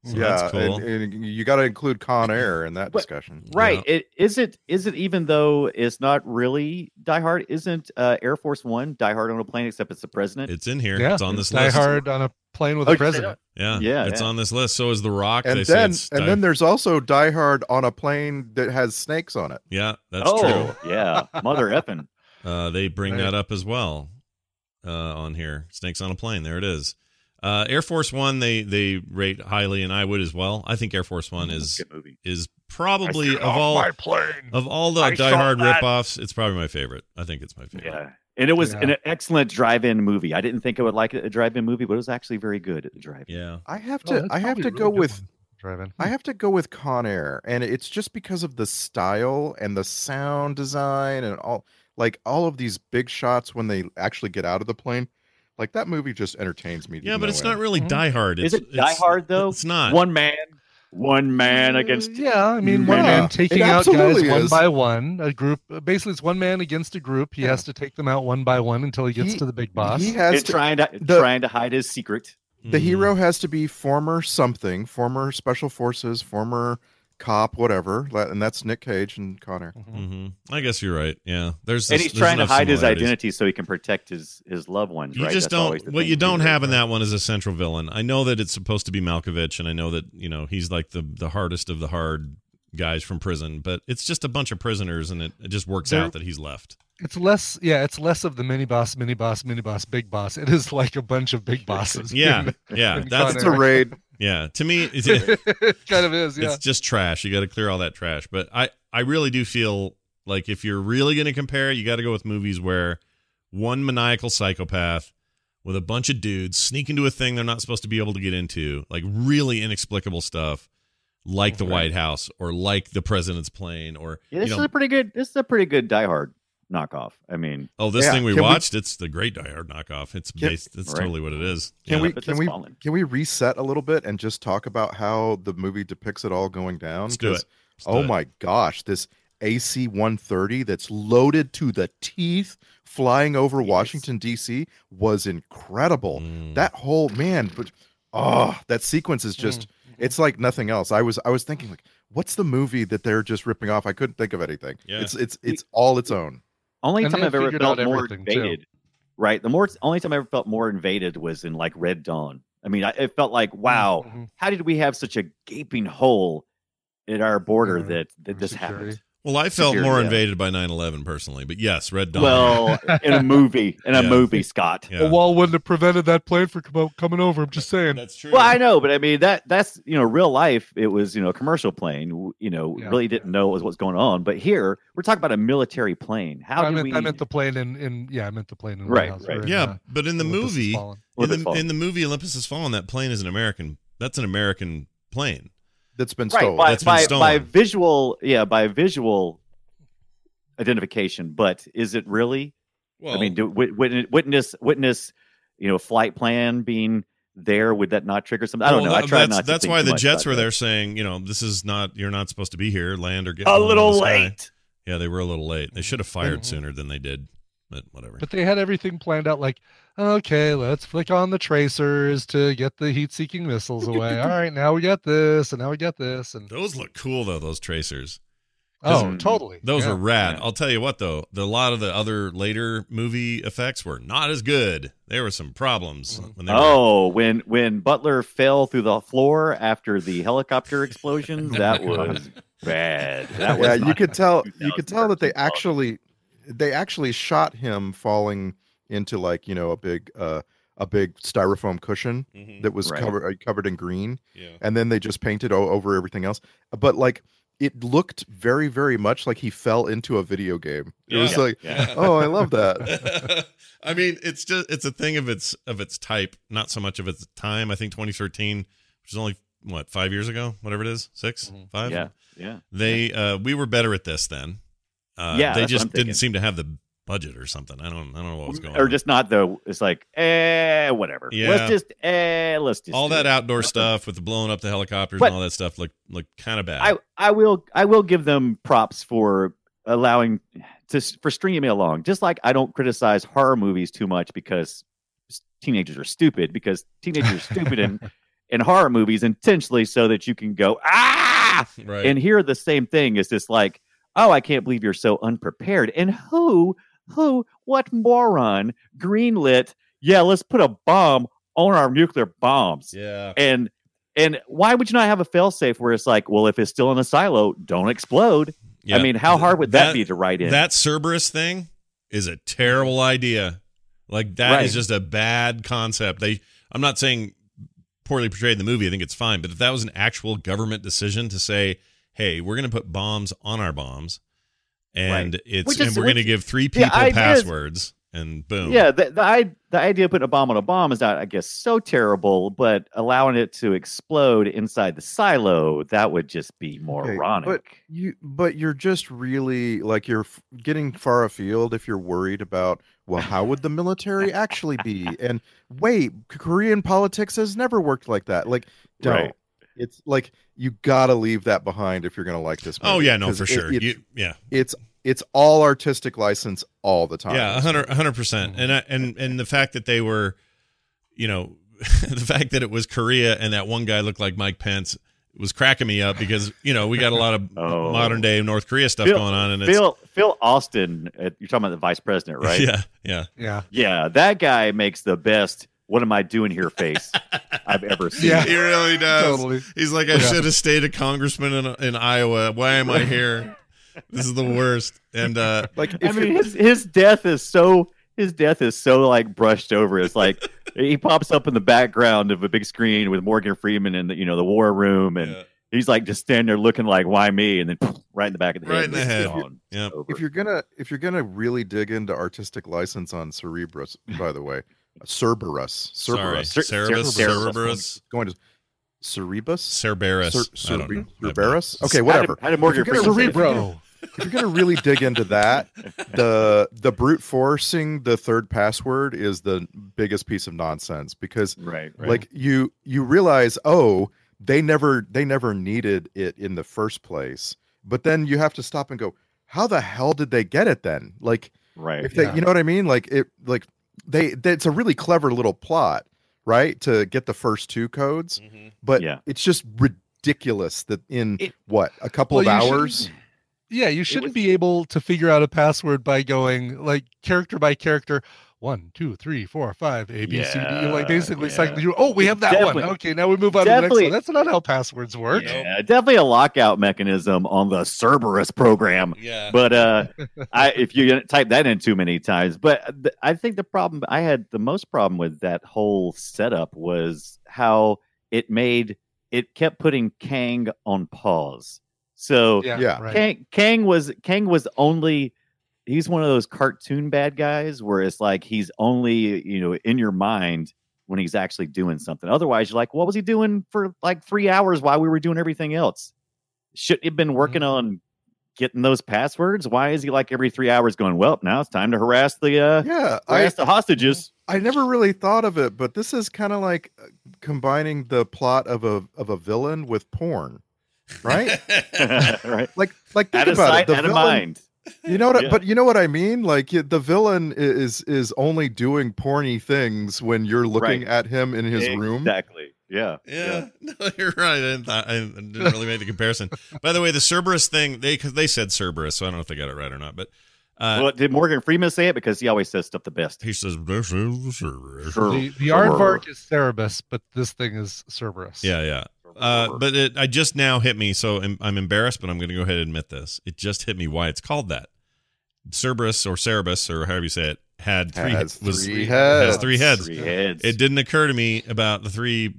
So yeah, that's cool. and, and you got to include Con Air in that But- discussion. Right. It is it is it even though it's not really Die Hard, isn't uh, Air Force One Die Hard on a plane except it's the president? It's in here. Yeah, it's on this Die list. Hard on a plane with Oh, a president. Yeah, Yeah, it's yeah. on this list. So is The Rock. And they say then it's and Die- then there's also Die Hard on a plane that has snakes on it. yeah, that's oh, true. yeah. Mother effing. Uh, they bring Right. that up as well uh, on here. Snakes on a plane. There it is. Uh, Air Force One. They they rate highly, and I would as well. I think Air Force One is is probably of all plane. of all the I Die Hard that. ripoffs. It's probably my favorite. I think it's my favorite. Yeah. And it was Yeah. an excellent drive-in movie. I didn't think I would like a drive-in movie, but it was actually very good at the drive-in. Yeah. I have Oh, to that's I have to a really go with one. Drive-in. I have to go with Con Air, and it's just because of the style and the sound design and all like all of these big shots when they actually get out of the plane. Like that movie just entertains me. Yeah, but no it's end. not really Mhm. Die Hard. Is It's, it Die Hard though? It's not. One man, one man against. Uh, yeah, I mean, one Yeah, man taking out guys absolutely one by one. A group, basically, it's one man against a group. He Yeah. has to take them out one by one until he gets He- to the big boss. He has And to, trying to the- trying to hide his secret. the Mhm. hero has to be former something, former special forces, former cop, whatever, and that's Nick Cage and Connor. Mhm. I guess you're right. Yeah. There's and this- he's there's trying to hide his identity so he can protect his his loved ones. You right? just That's don't. What you don't have in that one is a central villain. I know that it's supposed to be Malkovich, and I know that you know he's like the the hardest of the hard guys from prison. But it's just a bunch of prisoners, and it, it just works There- out that he's left. It's less, yeah, it's less of the mini boss, mini boss, mini boss, big boss. It is like a bunch of big bosses. Yeah, [laughs] yeah. in That's It's a raid. [laughs] yeah. To me, it's, [laughs] it kind of is, yeah. it's just trash. You got to clear all that trash. But I I really do feel like if you're really going to compare, you got to go with movies where one maniacal psychopath with a bunch of dudes sneak into a thing they're not supposed to be able to get into, like really inexplicable stuff, like the White House or like the president's plane or Yeah, this you is a pretty good. This is a pretty good Die Hard knockoff. I mean, oh this Yeah, thing we can we- watched, it's the great Die Hard knockoff. It's Can- based. It's Right. totally what it is. Can Yeah. we can we fallen. can we reset a little bit and just talk about how the movie depicts it all going down? Let's do 'Cause, it. Let's do Oh it. my gosh, this AC 130 that's loaded to the teeth flying over Yes. Washington D.C. was incredible. Mm. That whole man, but oh, that sequence is just it's like nothing else. I was I was thinking like what's the movie that they're just ripping off? I couldn't think of anything. Yeah. It's it's it's all its own. Only And time I've ever felt more everything, too. invaded. Right. The more only time I ever felt more invaded was in like Red Dawn. I mean, I, it felt like, wow, Mhm. how did we have such a gaping hole at our border Yeah, that that this security. happened? Well, I felt more yeah. invaded by 9/11 personally, but yes, Red Dawn. Well, in a movie, in a [laughs] Yeah. movie, Scott. yeah. A wall wouldn't have prevented that plane from coming over. I'm just saying. that's true. Well, I know, but I mean that that's you know real life. It was you know a commercial plane. You know, Yeah. really didn't know what was what's going on. But here we're talking about a military plane. How I did meant, we? I meant the plane in, in yeah, I meant the plane in Right, White House, right. or in, yeah, uh, but in the Olympus movie, in the, in the movie Olympus Has Fallen, that plane is an American. That's an American plane. That's been right stolen. by, That's been by, stolen. by visual, yeah, by visual identification. But is it really? Well, I mean, do, wit- wit- witness witness, you know, flight plan being there. Would that not trigger something? I don't well, know. I that- try that's, not. To That's think why too the much jets were that. there saying, you know, this is not. You're not supposed to be here. Land or get A one out of little late. Yeah, they were a little late. They should have fired Mhm. sooner than they did. But whatever. But they had everything planned out like, okay, let's flick on the tracers to get the heat seeking missiles away. All right, now we got this, and now we got this. And those look cool though. Those tracers. oh, Mhm. totally. Those yeah. are rad. yeah. I'll tell you what though, the, a lot of the other later movie effects were not as good. There were some problems Mhm. when they were Oh, when when Butler fell through the floor after the helicopter explosion, [laughs] that was bad. [laughs] That was yeah, you could tell you could tell that they actually they actually shot him falling into like, you know, a big uh a big styrofoam cushion Mhm. that was Right. covered uh, covered in green Yeah. and then they just painted o- over everything else. But like it looked very very much like he fell into a video game. It was Yeah. like, Yeah. [laughs] "Oh, I love that." [laughs] I mean, it's just it's a thing of its of its type, not so much of its time. I think 2013, which is only what five years ago, whatever it is, 6 Mhm. five. Yeah, yeah. They uh we were better at this then. Uh, Yeah, they just didn't seem to have the budget or something. I don't I don't know what was going or on. Or just not the. It's like, eh, whatever. Yeah. Let's just, eh, let's just all that it. outdoor stuff with the blowing up the helicopters But- and all that stuff looked looked kind of bad. I, I will, I will give them props for allowing to for stringing me along. Just like I don't criticize horror movies too much because teenagers are stupid because teenagers are stupid and [laughs] in horror movies intentionally so that you can go ah. Right. And here the same thing is just like, oh, I can't believe you're so unprepared. And who, who, what moron greenlit? Yeah, let's put a bomb on our nuclear bombs. yeah. And and why would you not have a failsafe where it's like, well, if it's still in a silo, don't explode. Yeah. I mean, how hard would that, That- be to write in? That Cerberus thing is a terrible idea. Like that is Right. just a bad concept. They I'm not saying poorly portrayed in the movie. I think it's fine, but if that was an actual government decision to say, "Hey, we're going to put bombs on our bombs." And Right. it's Which is- and we're going to give three the people idea is- passwords and boom. Yeah, the the, I, the idea of putting a bomb on a bomb is not, I guess, so terrible, but allowing it to explode inside the silo that would just be Okay, But you, but you're just really like you're f- getting far afield if you're worried about. Well, how would the military actually be? And wait, Korean politics has never worked like that. Like, don't. Right. It's like you gotta leave that behind if you're gonna like this. Movie, Oh yeah, no, for it- sure. it's, You, yeah. it's it's all artistic license all the time. Yeah, a hundred, hundred percent. And I, and and the fact that they were, you know, [laughs] the fact that it was Korea and that one guy looked like Mike Pence was cracking me up because you know we got a lot of [laughs] Oh. modern day North Korea stuff Phil- going on, and it's Phil Phil Austin, uh, you're talking about the vice president, right? [laughs] yeah, yeah, Yeah. Yeah, that guy makes the best. What am I doing here? Face I've ever [laughs] seen. Yeah. he really does. Totally. He's like, I Yeah. should have stayed a congressman in, in Iowa. Why am I here? this is the worst. And uh, Like I mean, his his death is so his death is so like brushed over. It's like [laughs] he pops up in the background of a big screen with Morgan Freeman in the you know the war room, and yeah, he's like just standing there looking like, "Why me?" And then [laughs] right in the back of the Right head, in the head. gone. yeah. Over. if you're gonna if you're gonna really dig into artistic license on Cerebrus, by the way, Cerberus, Sorry, Cerberus, Cer- Cerebus, Cerebus. Cerebus, going to Cerebus, Cerberus. Cer- I don't know. Cerbe- Cerberus. Okay, How whatever. did, how did Morgan If you're gonna Freeman say it? Cerebro. if you're gonna really dig into that, the the brute forcing the third password is the biggest piece of nonsense because Right, right. like you you realize oh they never they never needed it in the first place, but then you have to stop and go how the hell did they get it then? Like right. if they Yeah. you know what I mean like it like they, they it's a really clever little plot right to get the first two codes Mhm. but Yeah. it's just ridiculous that in It- what a couple Well, of hours shouldn't- Yeah, you shouldn't was- be able to figure out a password by going like character by character. One, two, three, four, five, A, B, C, D. You're like basically yeah. cycling through. Oh, we have that Definitely- one. Okay, now we move on to the next one. That's not how passwords work. yeah, definitely a lockout mechanism on the Cerberus program. Yeah. but uh i if you type that in too many times but th- i think the problem i had the most problem with that whole setup was how it made it kept putting kang on pause so Yeah, Yeah. right. kang, kang was kang was only he's one of those cartoon bad guys where it's like he's only you know in your mind when he's actually doing something. Otherwise you're like what was he doing for like three hours while we were doing everything else? Shouldn't he have been working on getting those passwords? Why is he like every three hours going well now it's time to harass the uh yeah I, harass the hostages. I never really thought of it but this is kind of like uh, combining the plot of a of a villain with porn right? [laughs] Right. Like like think out about sight it the out villain, mind you know what I, Yeah. but you know what i mean like the villain is is only doing porny things when you're looking Right. at him in his room exactly yeah Yeah, [laughs] no, you're right. I didn't, thought, I didn't really make the comparison. By the way, the Cerberus thing, they cause they said Cerberus, so I don't know if they got it right or not. But uh, well, did Morgan Freeman say it because he always says stuff the best? he says this is the Cerberus. Sure. The, the aardvark is Cerberus, but this thing is Cerberus. Yeah, yeah. Uh, but it, I just now hit me, so I'm, I'm embarrassed, but I'm going to go ahead and admit this. It just hit me why it's called that. Cerberus or Cerebus or however you say it had three Has was three has heads. three heads. Three heads. It didn't occur to me about the three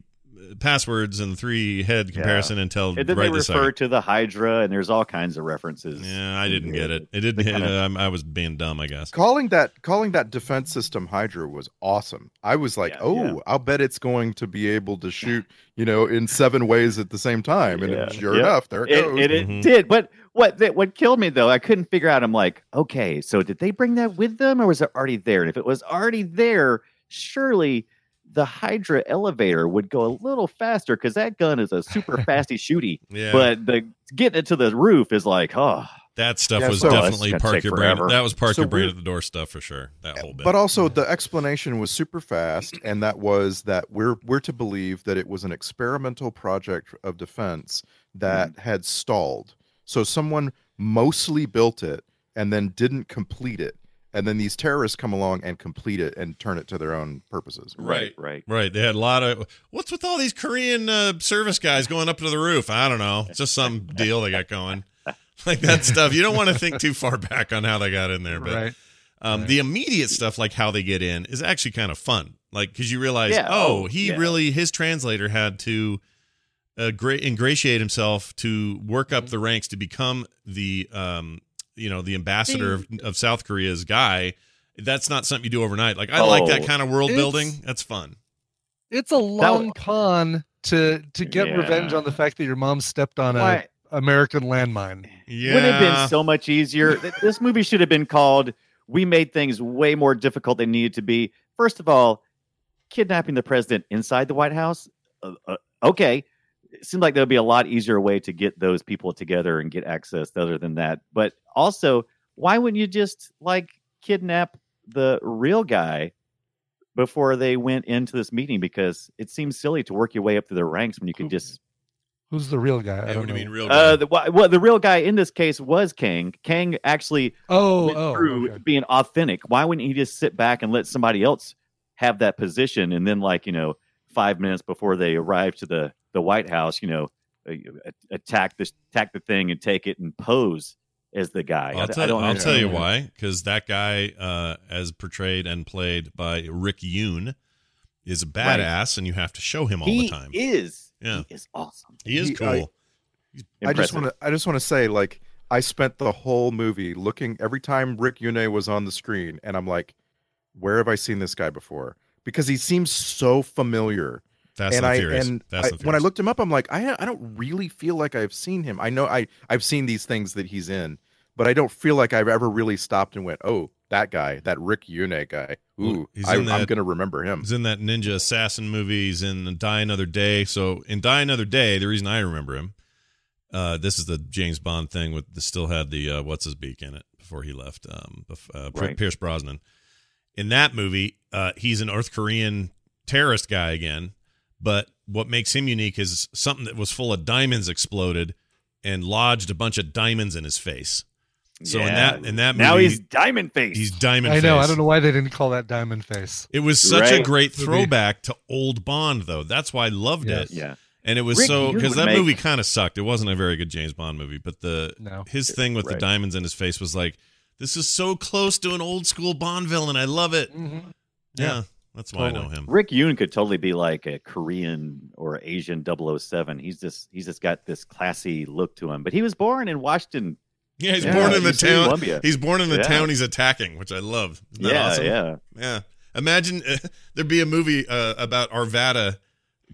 passwords and three head comparison until and then right they refer second. to the Hydra, and there's all kinds of references. Yeah, I didn't get it. It didn't hit. kinda- um, I was being dumb, I guess. calling that calling that defense system hydra was awesome i was like Yeah, oh yeah. i'll bet it's going to be able to shoot you know in seven ways at the same time and Yeah, sure yeah. enough there it, It, goes it, it Mhm. did, but what that what killed me though, I couldn't figure out. I'm like, okay, so did they bring that with them, or was it already there? And if it was already there, surely the Hydra elevator would go a little faster because that gun is a super [laughs] fasty shooty. Yeah, But the getting it to the roof is like, oh, That stuff Yeah, was so- Oh, definitely park take your brain. That was park So your brain at the door stuff for sure. That whole bit. But also the explanation was super fast, and that was that we're we're to believe that it was an experimental project of defense that mm-hmm. had stalled. So someone mostly built it and then didn't complete it, and then these terrorists come along and complete it and turn it to their own purposes. Right. right. Right. They had a lot of. What's with all these Korean uh, service guys going up to the roof? I don't know. It's just some [laughs] deal they got going. Like that stuff. You don't want to think too far back on how they got in there. But right. um, the immediate stuff, like how they get in, is actually kind of fun. Like, because you realize, Yeah. oh, Oh, he yeah. really, his translator had to uh, gra- ingratiate himself to work up the ranks to become the, um, you know, the ambassador of, of South Korea's guy. That's not something you do overnight. Like, I like that Oh. kind of world building. That's fun. It's a long wa- con to to get Yeah. revenge on the fact that your mom stepped on a Why- American landmine. Yeah. Would have been so much easier. This movie should have been called "We Made Things Way More Difficult Than Needed to Be." First of all, kidnapping the president inside the White House. Uh, uh, okay, it seemed like there would be a lot easier way to get those people together and get access other than that. But also, why wouldn't you just like kidnap the real guy before they went into this meeting? Because it seems silly to work your way up through the ranks when you could just Who's the real guy? I Yeah, don't what do you mean, real? uh, the, well, well, the real guy in this case was Kang. Kang actually oh, went oh, through okay. being authentic. Why wouldn't he just sit back and let somebody else have that position? And then, like you know, five minutes before they arrive to the the White House, you know, uh, attack this attack the thing and take it and pose as the guy. I- I'll, I tell, don't I'll tell you why. Because that guy, uh, as portrayed and played by Rick Yune, is a badass, and you have to show him all he the time. He is. Yeah. He is awesome. he is he- cool. I- I just want to I just want to say like I spent the whole movie looking every time Rick Yune was on the screen and I'm like where have I seen this guy before? Because he seems so familiar. Fast and and I Furious. and I, and when I looked him up I'm like I I don't really feel like I've seen him. I know I I've seen these things that he's in, but I don't feel like I've ever really stopped and went, "Oh, that guy, that Rick Yune guy. Ooh, I, going to remember him." He's in that ninja assassin movie. He's in Die Another Day. So in Die Another Day, the reason I remember him, uh, this is the James Bond thing with the still had the uh, what's his beak in it before he left, um, uh, Right. Pierce Brosnan. In that movie, uh, he's a North Korean terrorist guy again. But what makes him unique is something that was full of diamonds exploded and lodged a bunch of diamonds in his face. So in that in that movie, now he's diamond face. he's diamond. I know. I don't know why they didn't call that Diamond Face. It was such a great throwback to old Bond, though. That's why I loved Yes. it. yeah. And it was Rick, so because that make- movie kind of sucked. It wasn't a very good James Bond movie, but the No. his thing with the diamonds in his face was like, this is so close to an old school Bond villain. I love it. Mhm. Yeah, Yeah. That's why I know him. Rick Yune could totally be like a Korean or Asian 007. He's just he's just got this classy look to him. But he was born in Washington. Yeah, he's Yeah, born in the he's town. Columbia. He's born in the Yeah. town he's attacking, which I love. Isn't that yeah, awesome? yeah. Yeah. Imagine uh, [laughs] there'd be a movie uh, about Arvada,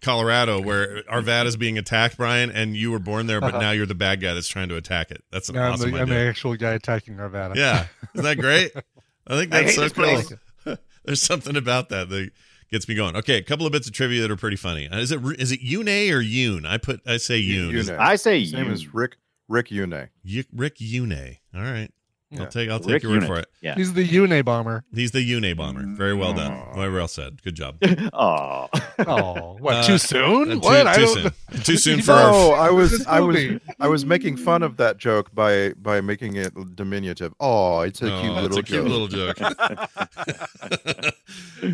Colorado, where Arvada's being attacked, Brian, and you were born there, but Uh-huh. now you're the bad guy that's trying to attack it. That's an No, I'm, awesome the, I'm the actual guy attacking Arvada. Yeah, isn't that great? [laughs] I think I that's hate so this cool. place. There's something about that that gets me going. Okay, a couple of bits of trivia that are pretty funny. Uh, Is it is it Yune or Yoon? I put I say Yoon. Is- Yune. I say His name Yoon. is Rick Rick Yune. Y- Rick Yune. All right, I'll take I'll take Rick your word Unit. for it. Yeah. He's the Une bomber. He's the Yune bomber. Very well done. Aw. Very well said. Good job. [laughs] Oh. Oh, what? Uh, too soon? Uh, too, what? I too don't. soon. [laughs] Too soon for No, our. I was I was. I was making fun of that joke by by making it diminutive. Oh, it's a Oh, cute it's little a cute joke. little joke.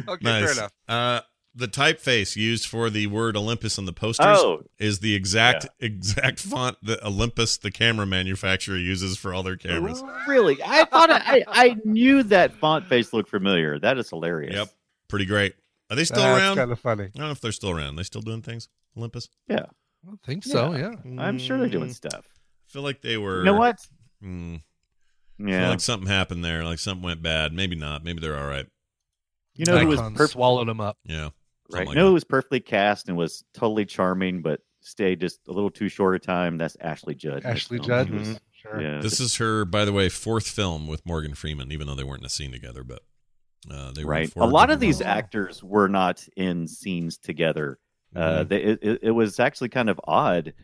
Okay, [laughs] nice. fair enough. Uh, the typeface used for the word Olympus on the posters Oh, is the exact exact font that Olympus, the camera manufacturer, uses for all their cameras. really? I thought I, I knew that font face looked familiar. That is hilarious. Yep, pretty great. Are they still That's around? kind of funny. I don't know if they're still around. They still doing things? Olympus? Yeah, I think so. Yeah. I'm sure they're doing Mm, stuff. I feel like they were. You know what? Mm, I feel Yeah. like something happened there. Like something went bad. Maybe not. Maybe they're all right. You know who was Icons perfect? swallowed him up. Yeah. Right. something like no, that. who was perfectly cast and was totally charming, but stayed just a little too short a time. That's Ashley Judd. this Ashley. Judd. Was- Mm-hmm. Sure. yeah. This is her, by the way, fourth film with Morgan Freeman, even though they weren't in a scene together. But uh, they were right. A lot of these ones. actors were not in scenes together. Uh, Mhm. they, it, it- it was actually kind of odd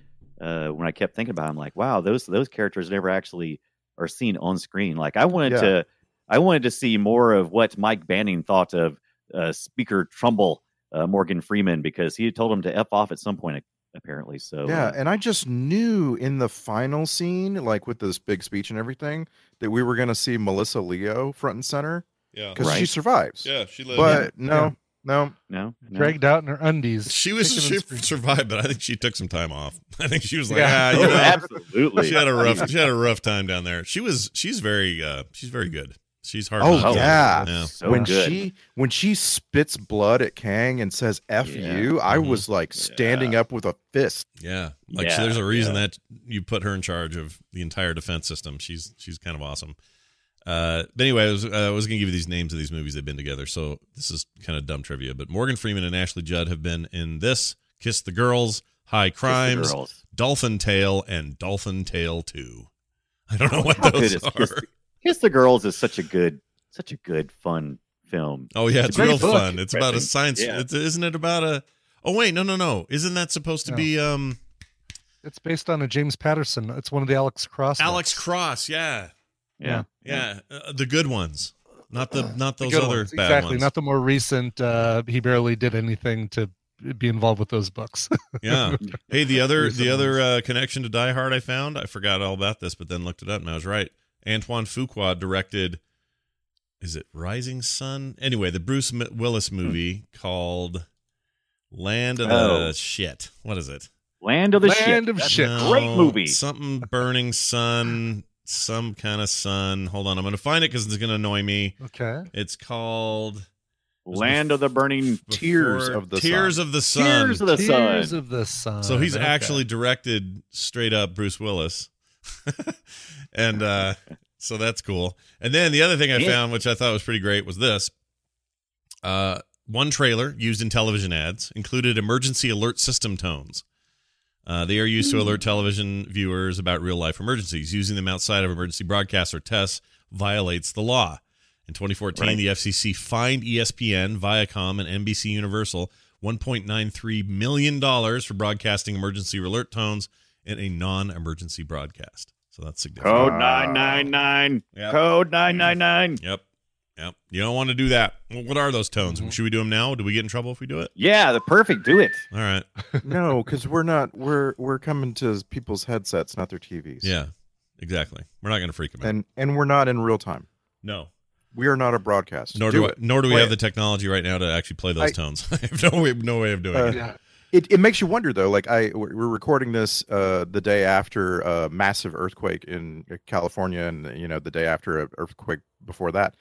uh, when I kept thinking about. It. I'm like, wow, those those characters never actually are seen on screen. Like I wanted Yeah. to, I wanted to see more of what Mike Banning thought of uh, Speaker Trumbull, uh, Morgan Freeman, because he had told him to f off at some point, apparently. So Yeah, uh, and I just knew in the final scene, like with this big speech and everything, that we were going to see Melissa Leo front and center Yeah. because she survives. Yeah, she lived. But no, Yeah. no, no, no. Dragged out in her undies. She was she survived, but I think she took some time off. [laughs] I think she was like, Yeah. ah, [laughs] you know, absolutely. she had a rough [laughs] she had a rough time down there. She was she's very uh she's very good. She's hard. Oh, yeah. yeah. So when good. she when she spits blood at Kang and says "f Yeah. you," I Mhm. was like standing up with a fist. Yeah, like Yeah, there's a reason yeah. that you put her in charge of the entire defense system. She's she's kind of awesome. Uh, but anyway, I was, uh, I was going to give you these names of these movies they've been together. So this is kind of dumb trivia. But Morgan Freeman and Ashley Judd have been in this, Kiss the Girls, High Crimes, Girls. Dolphin Tale, and Dolphin Tale Two. I don't know what How good those is are. Kiss the, Girls is such a good, such a good fun film. Oh yeah, It's it's real book. fun. It's about a science. Yeah. It's, isn't it about a? Oh wait, no, no, no. Isn't that supposed to No. be um It's based on a James Patterson. It's one of the Alex Cross. Alex books. Cross? Yeah, Yeah, yeah, uh, the good ones, not the not The those good other ones. bad exactly, ones. not the more recent. Uh, he barely did anything to be involved with those books. [laughs] yeah. Hey, the other the other uh, connection to Die Hard I found. I forgot all about this, but then looked it up and I was right. Antoine Fuqua directed. Is it Rising Sun? Anyway, the Bruce M- Willis hmm. movie called Land of the Oh. Shit. What is it? Land of the Land Shit. of That's Shit. a great movie. Something burning sun, some kind of sun. Hold on, I'm going to find it because it's going to annoy me. okay. It's called Land of the Burning Tears of the Tears Sun. of the Sun. Tears of the Tears Sun. of the Sun. so he's Okay. actually directed straight up Bruce Willis, [laughs] and uh, so that's cool. And then the other thing I Yeah. found, which I thought was pretty great, was this. Uh, one trailer used in television ads included emergency alert system tones. Uh, they are used to alert television viewers about real life emergencies. Using them outside of emergency broadcasts or tests violates the law. In 2014, Right. the FCC fined ESPN, Viacom, and NBC Universal $1.93 million for broadcasting emergency alert tones in a non emergency broadcast. So that's significant. Code 999. Yep. Code 999. Yep. Yep. You don't want to do that. Well, what are those tones? Mhm. Should we do them now? Do we get in trouble if we do it? Yeah, the perfect. Do it. All right. [laughs] no, because we're not. We're we're coming to people's headsets, not their TVs. Yeah, exactly. We're not going to freak them out. and and we're not in real time. no. We are not a broadcast. Nor do, I, it. nor do we Play have it. the technology right now to actually play those I- tones. [laughs] I have no way, no way of doing Uh, it. It, it makes you wonder though. Like I, we're recording this uh, the day after a massive earthquake in California, and you know the day after an earthquake before that.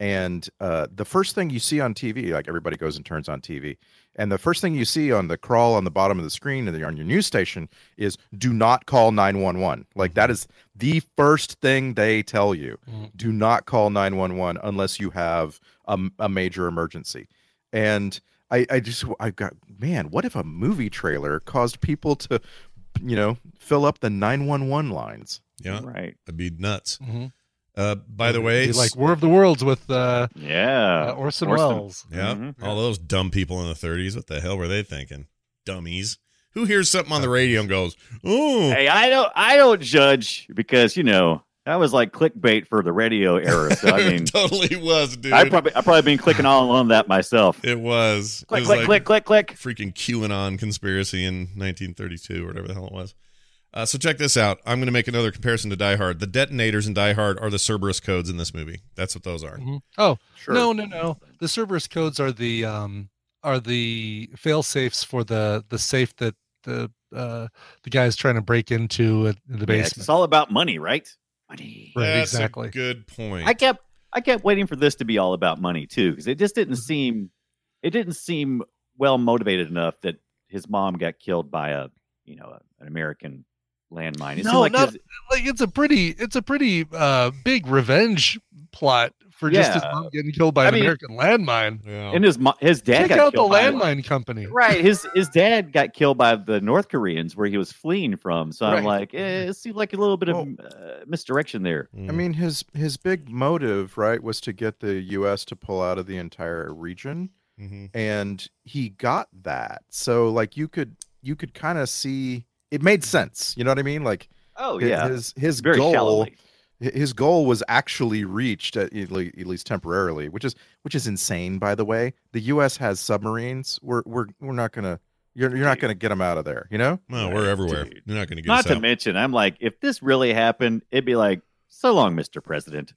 And uh, the first thing you see on TV, like everybody goes and turns on TV, and the first thing you see on the crawl on the bottom of the screen and on your news station is "Do not call 911." Like that is the first thing they tell you. Mhm. Do not call 911 unless you have a, a major emergency. And I, I just I got man, what if a movie trailer caused people to, you know, fill up the 911 lines? Yeah, Right. that'd be nuts. Mhm. Uh, by the way, Be like War of the Worlds with uh, Yeah. uh, Orson, Orson. Welles. yeah, Mhm. all those dumb people in the 30s. What the hell were they thinking? Dummies. Who hears something on the radio and goes, "Oh, Hey, I don't. I don't judge because you know that was like clickbait for the radio era. So I [laughs] mean, it totally was, dude." I probably I probably been clicking all on that myself. it was. It Click, was click, like click, click, click. freaking QAnon conspiracy in 1932 or whatever the hell it was. Uh, so check this out. I'm going to make another comparison to Die Hard. The detonators in Die Hard are the Cerberus codes in this movie. That's what those are. Mhm. Oh Sure. no, no, no! The Cerberus codes are the um are the fail safes for the the safe that the uh the guy's trying to break into in the Yeah, it's all about money, right? Money. Right, That's a exactly. good point. I kept I kept waiting for this to be all about money too, because it just didn't seem it didn't seem well motivated enough that his mom got killed by a you know an American landmine. It No, like not- his- like it's a pretty it's a pretty uh big revenge plot for just his mom getting killed by I an mean- American landmine. yeah. and his his dad Check got out the killed by- landmine company. Right, his [laughs] his dad got killed by the North Koreans where he was fleeing from. So I'm like, eh, it seemed like a little bit of uh, misdirection there. Mm. I mean, his his big motive, right, was to get the U.S. to pull out of the entire region, Mhm. and he got that. So, like, you could you could kind of see it made sense. You know what I mean? Like, Oh hi- yeah, his his very goal shallowly. Hi- his goal was actually reached at, at le- at least temporarily, which is which is insane. By the way, the U.S. has submarines. We're we're we're not gonna you're you're not gonna get them out of there. You know. Well, we're everywhere. Dude. You're not going to get Not us to out. mention, I'm like, if this really happened, it'd be like, so long, Mr. President.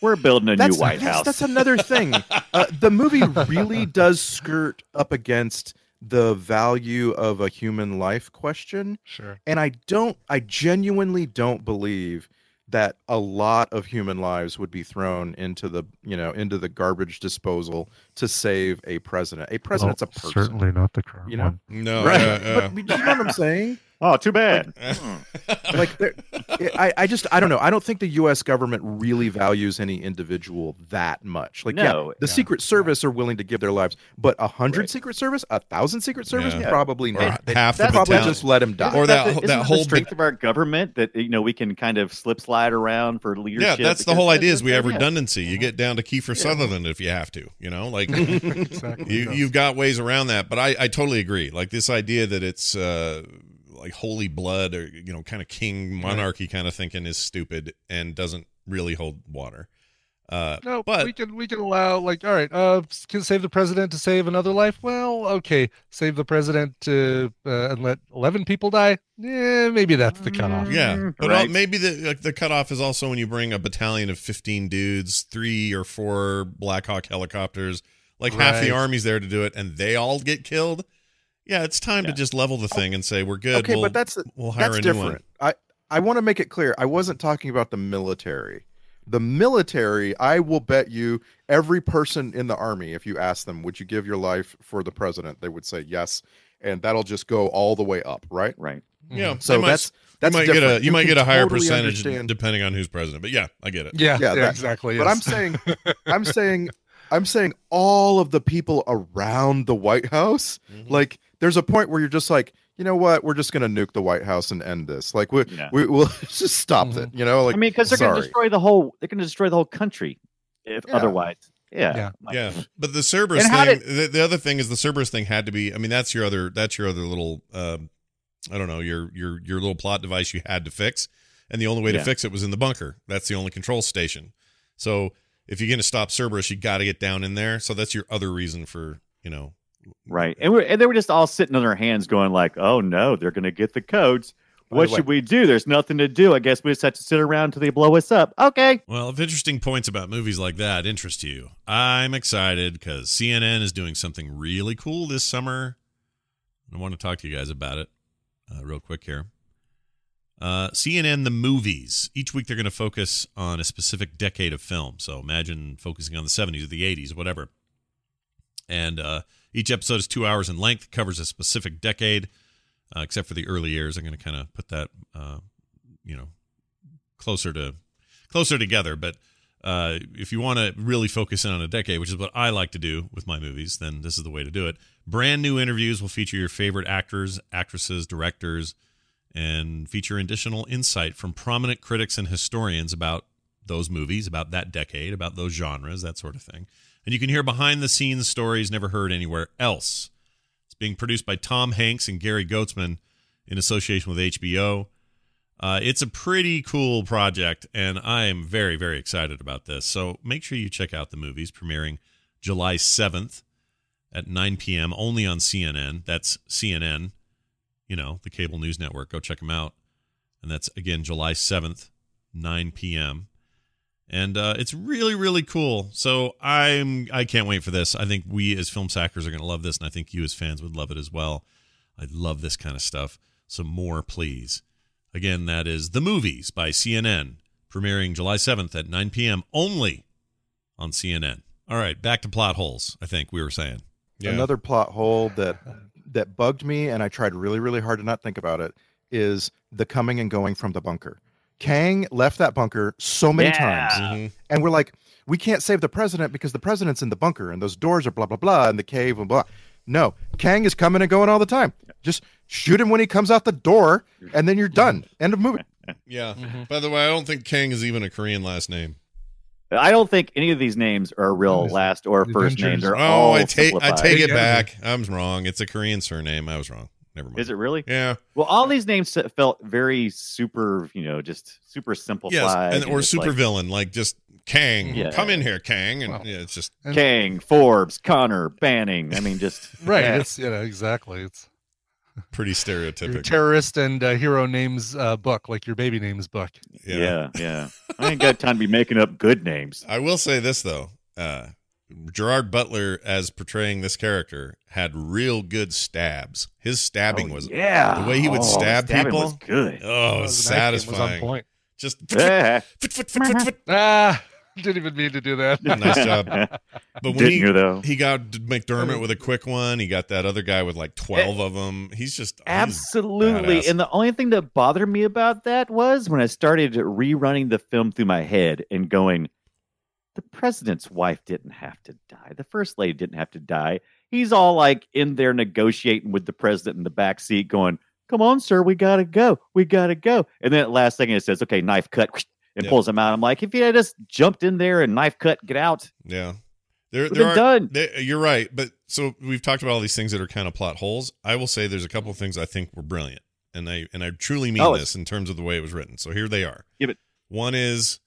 We're building a new White yes, House. That's another thing. [laughs] uh, the movie really does skirt up against the value of a human life question. Sure. And I don't, I genuinely don't believe that a lot of human lives would be thrown into the, you know, into the garbage disposal to save a president. A president's a person. Certainly not the current You know? one. No, Right. uh, uh, But you know what I'm saying? Oh, too bad. [laughs] like there, I, I just i don't know i don't think the us government really values any individual that much like No, yeah the yeah, secret service are willing to give their lives but a hundred Right. secret service a thousand secret service Yeah. probably not They half the probably battalion. just let him die Or that- the, that isn't whole the strength bit- of our government that you know we can kind of slip slide around for leadership. yeah, leadership. that's the whole idea. Is we have yeah. redundancy. You get down to Kiefer Sutherland if you have to. You know, like [laughs] exactly. you you've got ways around that. But I I totally agree. Like this idea that it's uh like holy blood or you know kind of king monarchy kind of thinking is stupid and doesn't really hold water. Uh, No, but we can we can allow like all right, uh, can save the president to save another life. Well, okay, save the president to uh, and let eleven people die. Yeah, maybe that's the cutoff. Yeah, Mm, but right. uh, maybe the like, the cutoff is also when you bring a battalion of fifteen dudes, three or four Black Hawk helicopters, like half the army's there to do it, and they all get killed. Yeah, it's time to just level the oh, thing and say we're good. okay we'll, but that's we'll hire that's a new one. different i i want to make it clear i wasn't talking about the military the military i will bet you every person in the army if you ask them would you give your life for the president they would say yes and that'll just go all the way up right Right. Yeah, so they might- that's that's you might get a different. you, might get a higher totally percentage understand- depending on who's president. But yeah, I get it. Yeah, Yeah, yeah, that- exactly. But yes. [laughs] I'm saying, I'm saying, I'm saying all of the people around the White House, Mhm. like, there's a point where you're just like, you know what? We're just gonna nuke the White House and end this. Like, we, Yeah. we we'll [laughs] just stop it. You know, like, I mean, because they're going to destroy the whole. They're going to destroy the whole country. If Yeah. otherwise, yeah, Yeah. Like, Yeah, but the Cerberus And how thing. the, the other thing is the Cerberus thing had to be. I mean, that's your other. That's your other little. Um, I don't know your your your little plot device you had to fix, and the only way to fix it was in the bunker. That's the only control station. So if you're going to stop Cerberus, you got to get down in there. So that's your other reason for you know. Right. And we and they were just all sitting on their hands, going like, "Oh no, they're going to get the codes. What should we do? There's nothing to do. I guess we just have to sit around until they blow us up. Okay. Well, if interesting points about movies like that interest you, I'm excited because CNN is doing something really cool this summer. I want to talk to you guys about it uh, real quick here. Uh, CNN the movies. Each week they're going to focus on a specific decade of film. So imagine focusing on the 70s or the 80s, whatever. And uh, each episode is two hours in length, covers a specific decade, uh, except for the early years. I'm going to kind of put that, uh, you know, closer to closer together. But uh, if you want to really focus in on a decade, which is what I like to do with my movies, then this is the way to do it. Brand new interviews will feature your favorite actors, actresses, directors, and feature additional insight from prominent critics and historians about those movies, about that decade, about those genres, that sort of thing. And you can hear behind the scenes stories never heard anywhere else. It's being produced by Tom Hanks and Gary Goetzman in association with HBO. Uh, it's a pretty cool project, and I am very, very excited about this. So make sure you check out the movies premiering July 7th at 9 p.m. only on CNN. That's CNN, you know, the cable news network. Go check them out. And that's, again, July 7th, 9 p.m. And uh, it's really, really cool. So I'm I can't wait for this. I think we as film sackers are going to love this, and I think you as fans would love it as well. I love this kind of stuff. So more, please. Again, that is The Movies by CNN, premiering July 7th at 9 p.m. only on CNN. All right, back to plot holes, I think we were saying. Another plot hole that that bugged me, and I tried really, really hard to not think about it, is the coming and going from the bunker. Kang left that bunker so many Yeah. times, Mhm. and we're like, we can't save the president because the president's in the bunker, and those doors are blah blah blah, and the cave and blah. No, Kang is coming and going all the time. Just shoot him when he comes out the door, and then you're done. End of movie. [laughs] Yeah. By the way, I don't think Kang is even a Korean last name. I don't think any of these names are real last or first names. Avengers. They're Oh, all I take I take it back. I'm wrong. It's a Korean surname. I was wrong. Never mind. Is it really? Yeah. Well, all these names felt very super, you know, just super simple. Yes. And, or super villain, like just Kang. Yeah. Come in here, Kang. And Well, yeah, it's just Kang, Forbes, Connor, Banning. I mean, just [laughs] Right. yeah. It's you know exactly. It's pretty your stereotypical. terrorist and uh, hero names uh, book, like your baby names book. yeah, yeah. I ain't got time to be making up good names. I will say this though. Uh Gerard Butler as portraying this character had real good stabs. His stabbing Oh, was yeah. the way he would Oh, stab people. was good. oh, it was the knife game was on satisfying. point. Just Yeah. foot, foot, foot, foot, foot. Ah, [laughs] didn't even mean to do that. [laughs] Nice job. [laughs] But when Didn't he, you though? he got McDermott with a quick one, he got that other guy with like twelve eh, of them. He's just Absolutely. badass. And the only thing that bothered me about that was when I started rerunning the film through my head and going, the president's wife didn't have to die. The first lady didn't have to die. He's all like in there negotiating with the president in the back seat, going, Come on, sir, we gotta go. We gotta go. And then at last second it says, Okay, knife cut and Yeah. pulls him out. I'm like, if he had just jumped in there and knife cut, get out, Yeah. There, there are, done. They, you're right, but so we've talked about all these things that are kind of plot holes. I will say there's a couple of things I think were brilliant, and I and I truly mean Oh, this in terms of the way it was written. So here they are. Give it. One is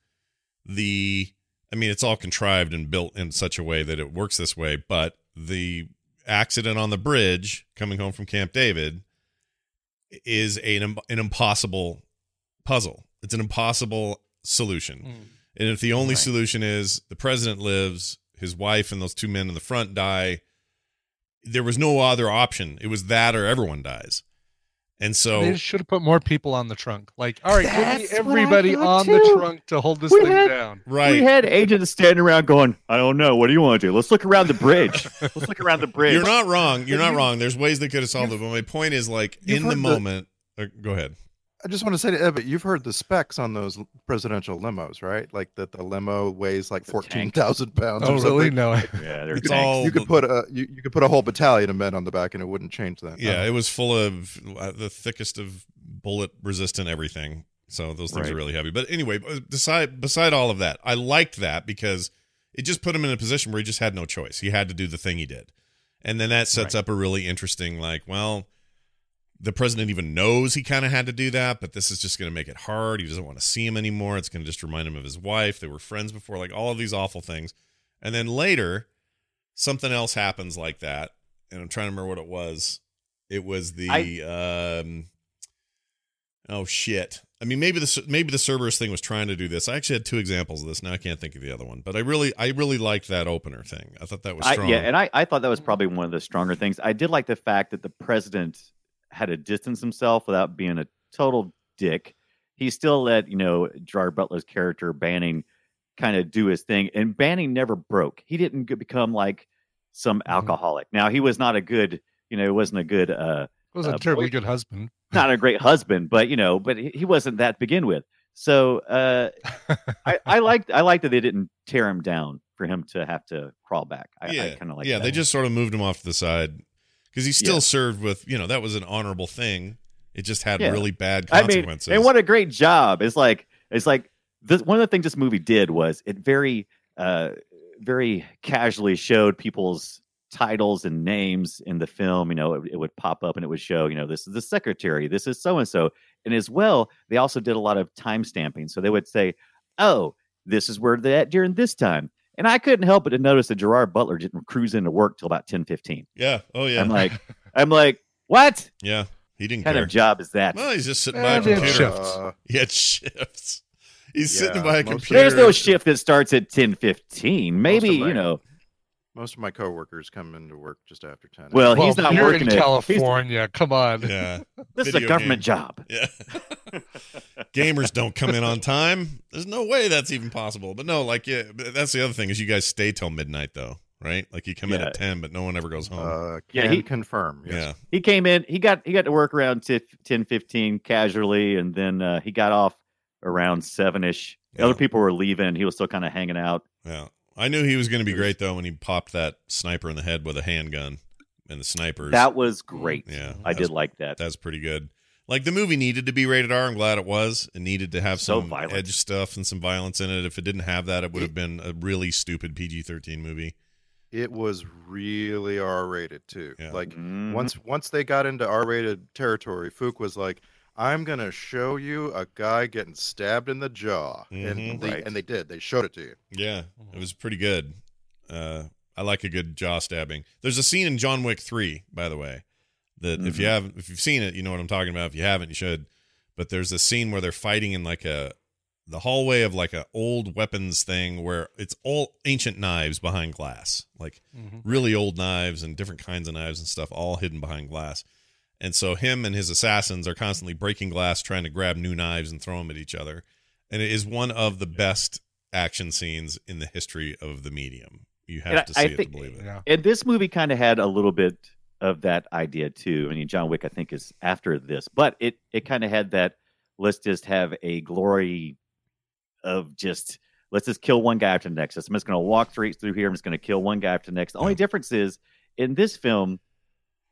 the, I mean, it's all contrived and built in such a way that it works this way, but the accident on the bridge coming home from Camp David is an an impossible puzzle. It's an impossible solution. Mm. And if the only Right. solution is the president lives, his wife and those two men in the front die, there was no other option. It was that or everyone dies. And so They should have put more people on the trunk. Like, all right, give me That's what I everybody thought, on the trunk to hold this We thing had- down. right. We had agents standing around going, I don't know. What do you want to do? Let's look around the bridge. [laughs] Let's look around the bridge. You're not wrong. You're not wrong. There's ways they could have solved it, but my point is like in the heard the- moment. uh, go ahead. I just want to say to Evan, you've heard the specs on those presidential limos, right? Like that the limo weighs like The fourteen tank. pounds. Oh, or really? No. [laughs] Yeah, they're It's tanks. all- You could put a you, you could put a whole battalion of men on the back, and it wouldn't change that. Yeah, it was full of uh, the thickest of bullet resistant everything. So those things are really heavy. But anyway, beside beside all of that, I liked that because it just put him in a position where he just had no choice. He had to do the thing he did. And then that sets Right. up a really interesting like, well, the president even knows he kind of had to do that, but this is just going to make it hard. He doesn't want to see him anymore. It's going to just remind him of his wife. They were friends before, like all of these awful things. And then later, something else happens like that, and I'm trying to remember what it was. It was the um oh shit. I mean, maybe the maybe the Cerberus thing was trying to do this. I actually had two examples of this. Now I can't think of the other one, but I really I really liked that opener thing. I thought that was I, yeah, and I, I thought that was probably one of the stronger things. I did like the fact that the president had to distance himself without being a total dick. He still let, you know, Gerard Butler's character Banning kind of do his thing. And Banning never broke. He didn't become like some Mm-hmm. alcoholic. Now he was not a good, you know, he wasn't a good uh was a Uh, terribly boy- good husband. [laughs] not a great husband, but you know, but he he wasn't that to begin with. So uh, [laughs] I, I liked I liked that they didn't tear him down for him to have to crawl back. I, yeah, I kind of like yeah. that. They just sort of moved him off to the side because he still Yeah. served with you know that was an honorable thing. It just had Yeah. really bad I mean, consequences. and what a great job! It's like it's like this, one of the things this movie did was it very uh, very casually showed people's titles and names in the film. You know, it, it would pop up and it would show, you know, this is the secretary, this is so and so, and as well, they also did a lot of time stamping. So they would say, "Oh, this is where they're at during this time." And I couldn't help but to notice that Gerard Butler didn't cruise into work till about ten fifteen. yeah, oh yeah, I'm like, [laughs] I'm like, what yeah. He didn't care. What kind care. of job is that? well, he's just sitting by a computer. shifts. Uh, [laughs] He had shifts. He's Yeah, sitting by a most- computer. There's no shift that starts at ten fifteen. Maybe Most of my- you know. Most of my coworkers come into work just after ten. Well, Well, he's not working in it. He's- California. Come on. Yeah, [laughs] This is a government game. job. yeah. [laughs] Gamers don't come in on time. There's no way that's even possible. But no, like yeah, that's the other thing is you guys stay till midnight though, right? Like you come in at ten, but no one ever goes home. uh, Yeah, he- confirm. Yes. yeah, He came in. He got he got to work around 10, 15 casually, and then uh, he got off around seven ish. Yeah. Other people were leaving. He was still kind of hanging out. yeah. I knew he was going to be great though when he popped that sniper in the head with a handgun, and the snipers. That was great. yeah, I did like that. That's pretty good. Like the movie needed to be rated R. I'm glad it was. It needed to have So some violent. edge stuff and some violence in it. If it didn't have that, it would have been a really stupid PG-13 movie. it was really R-rated too. Yeah. Like Mhm. once once they got into R-rated territory, Fook was like, "I'm gonna show you a guy getting stabbed in the jaw," Mhm. and they Right. and they did. They showed it to you. Yeah, it was pretty good. Uh, I like a good jaw stabbing. There's a scene in John Wick Three, by the way, that if you have if you've seen it, you know what I'm talking about. If you haven't, you should. But there's a scene where they're fighting in like a the hallway of like a old weapons thing where it's all ancient knives behind glass, like Mhm. really old knives and different kinds of knives and stuff, all hidden behind glass. And so him and his assassins are constantly breaking glass, trying to grab new knives and throw them at each other. And it is one of the best action scenes in the history of the medium. You have And to see I it think- to believe it. Yeah. And this movie kind of had a little bit of that idea too. I mean, John Wick, I think, is after this, but it it kind of had that. Let's just have a glory of just let's just kill one guy after the next. I'm just going to walk straight through here. I'm just going to kill one guy after the next. The only Yeah. difference is in this film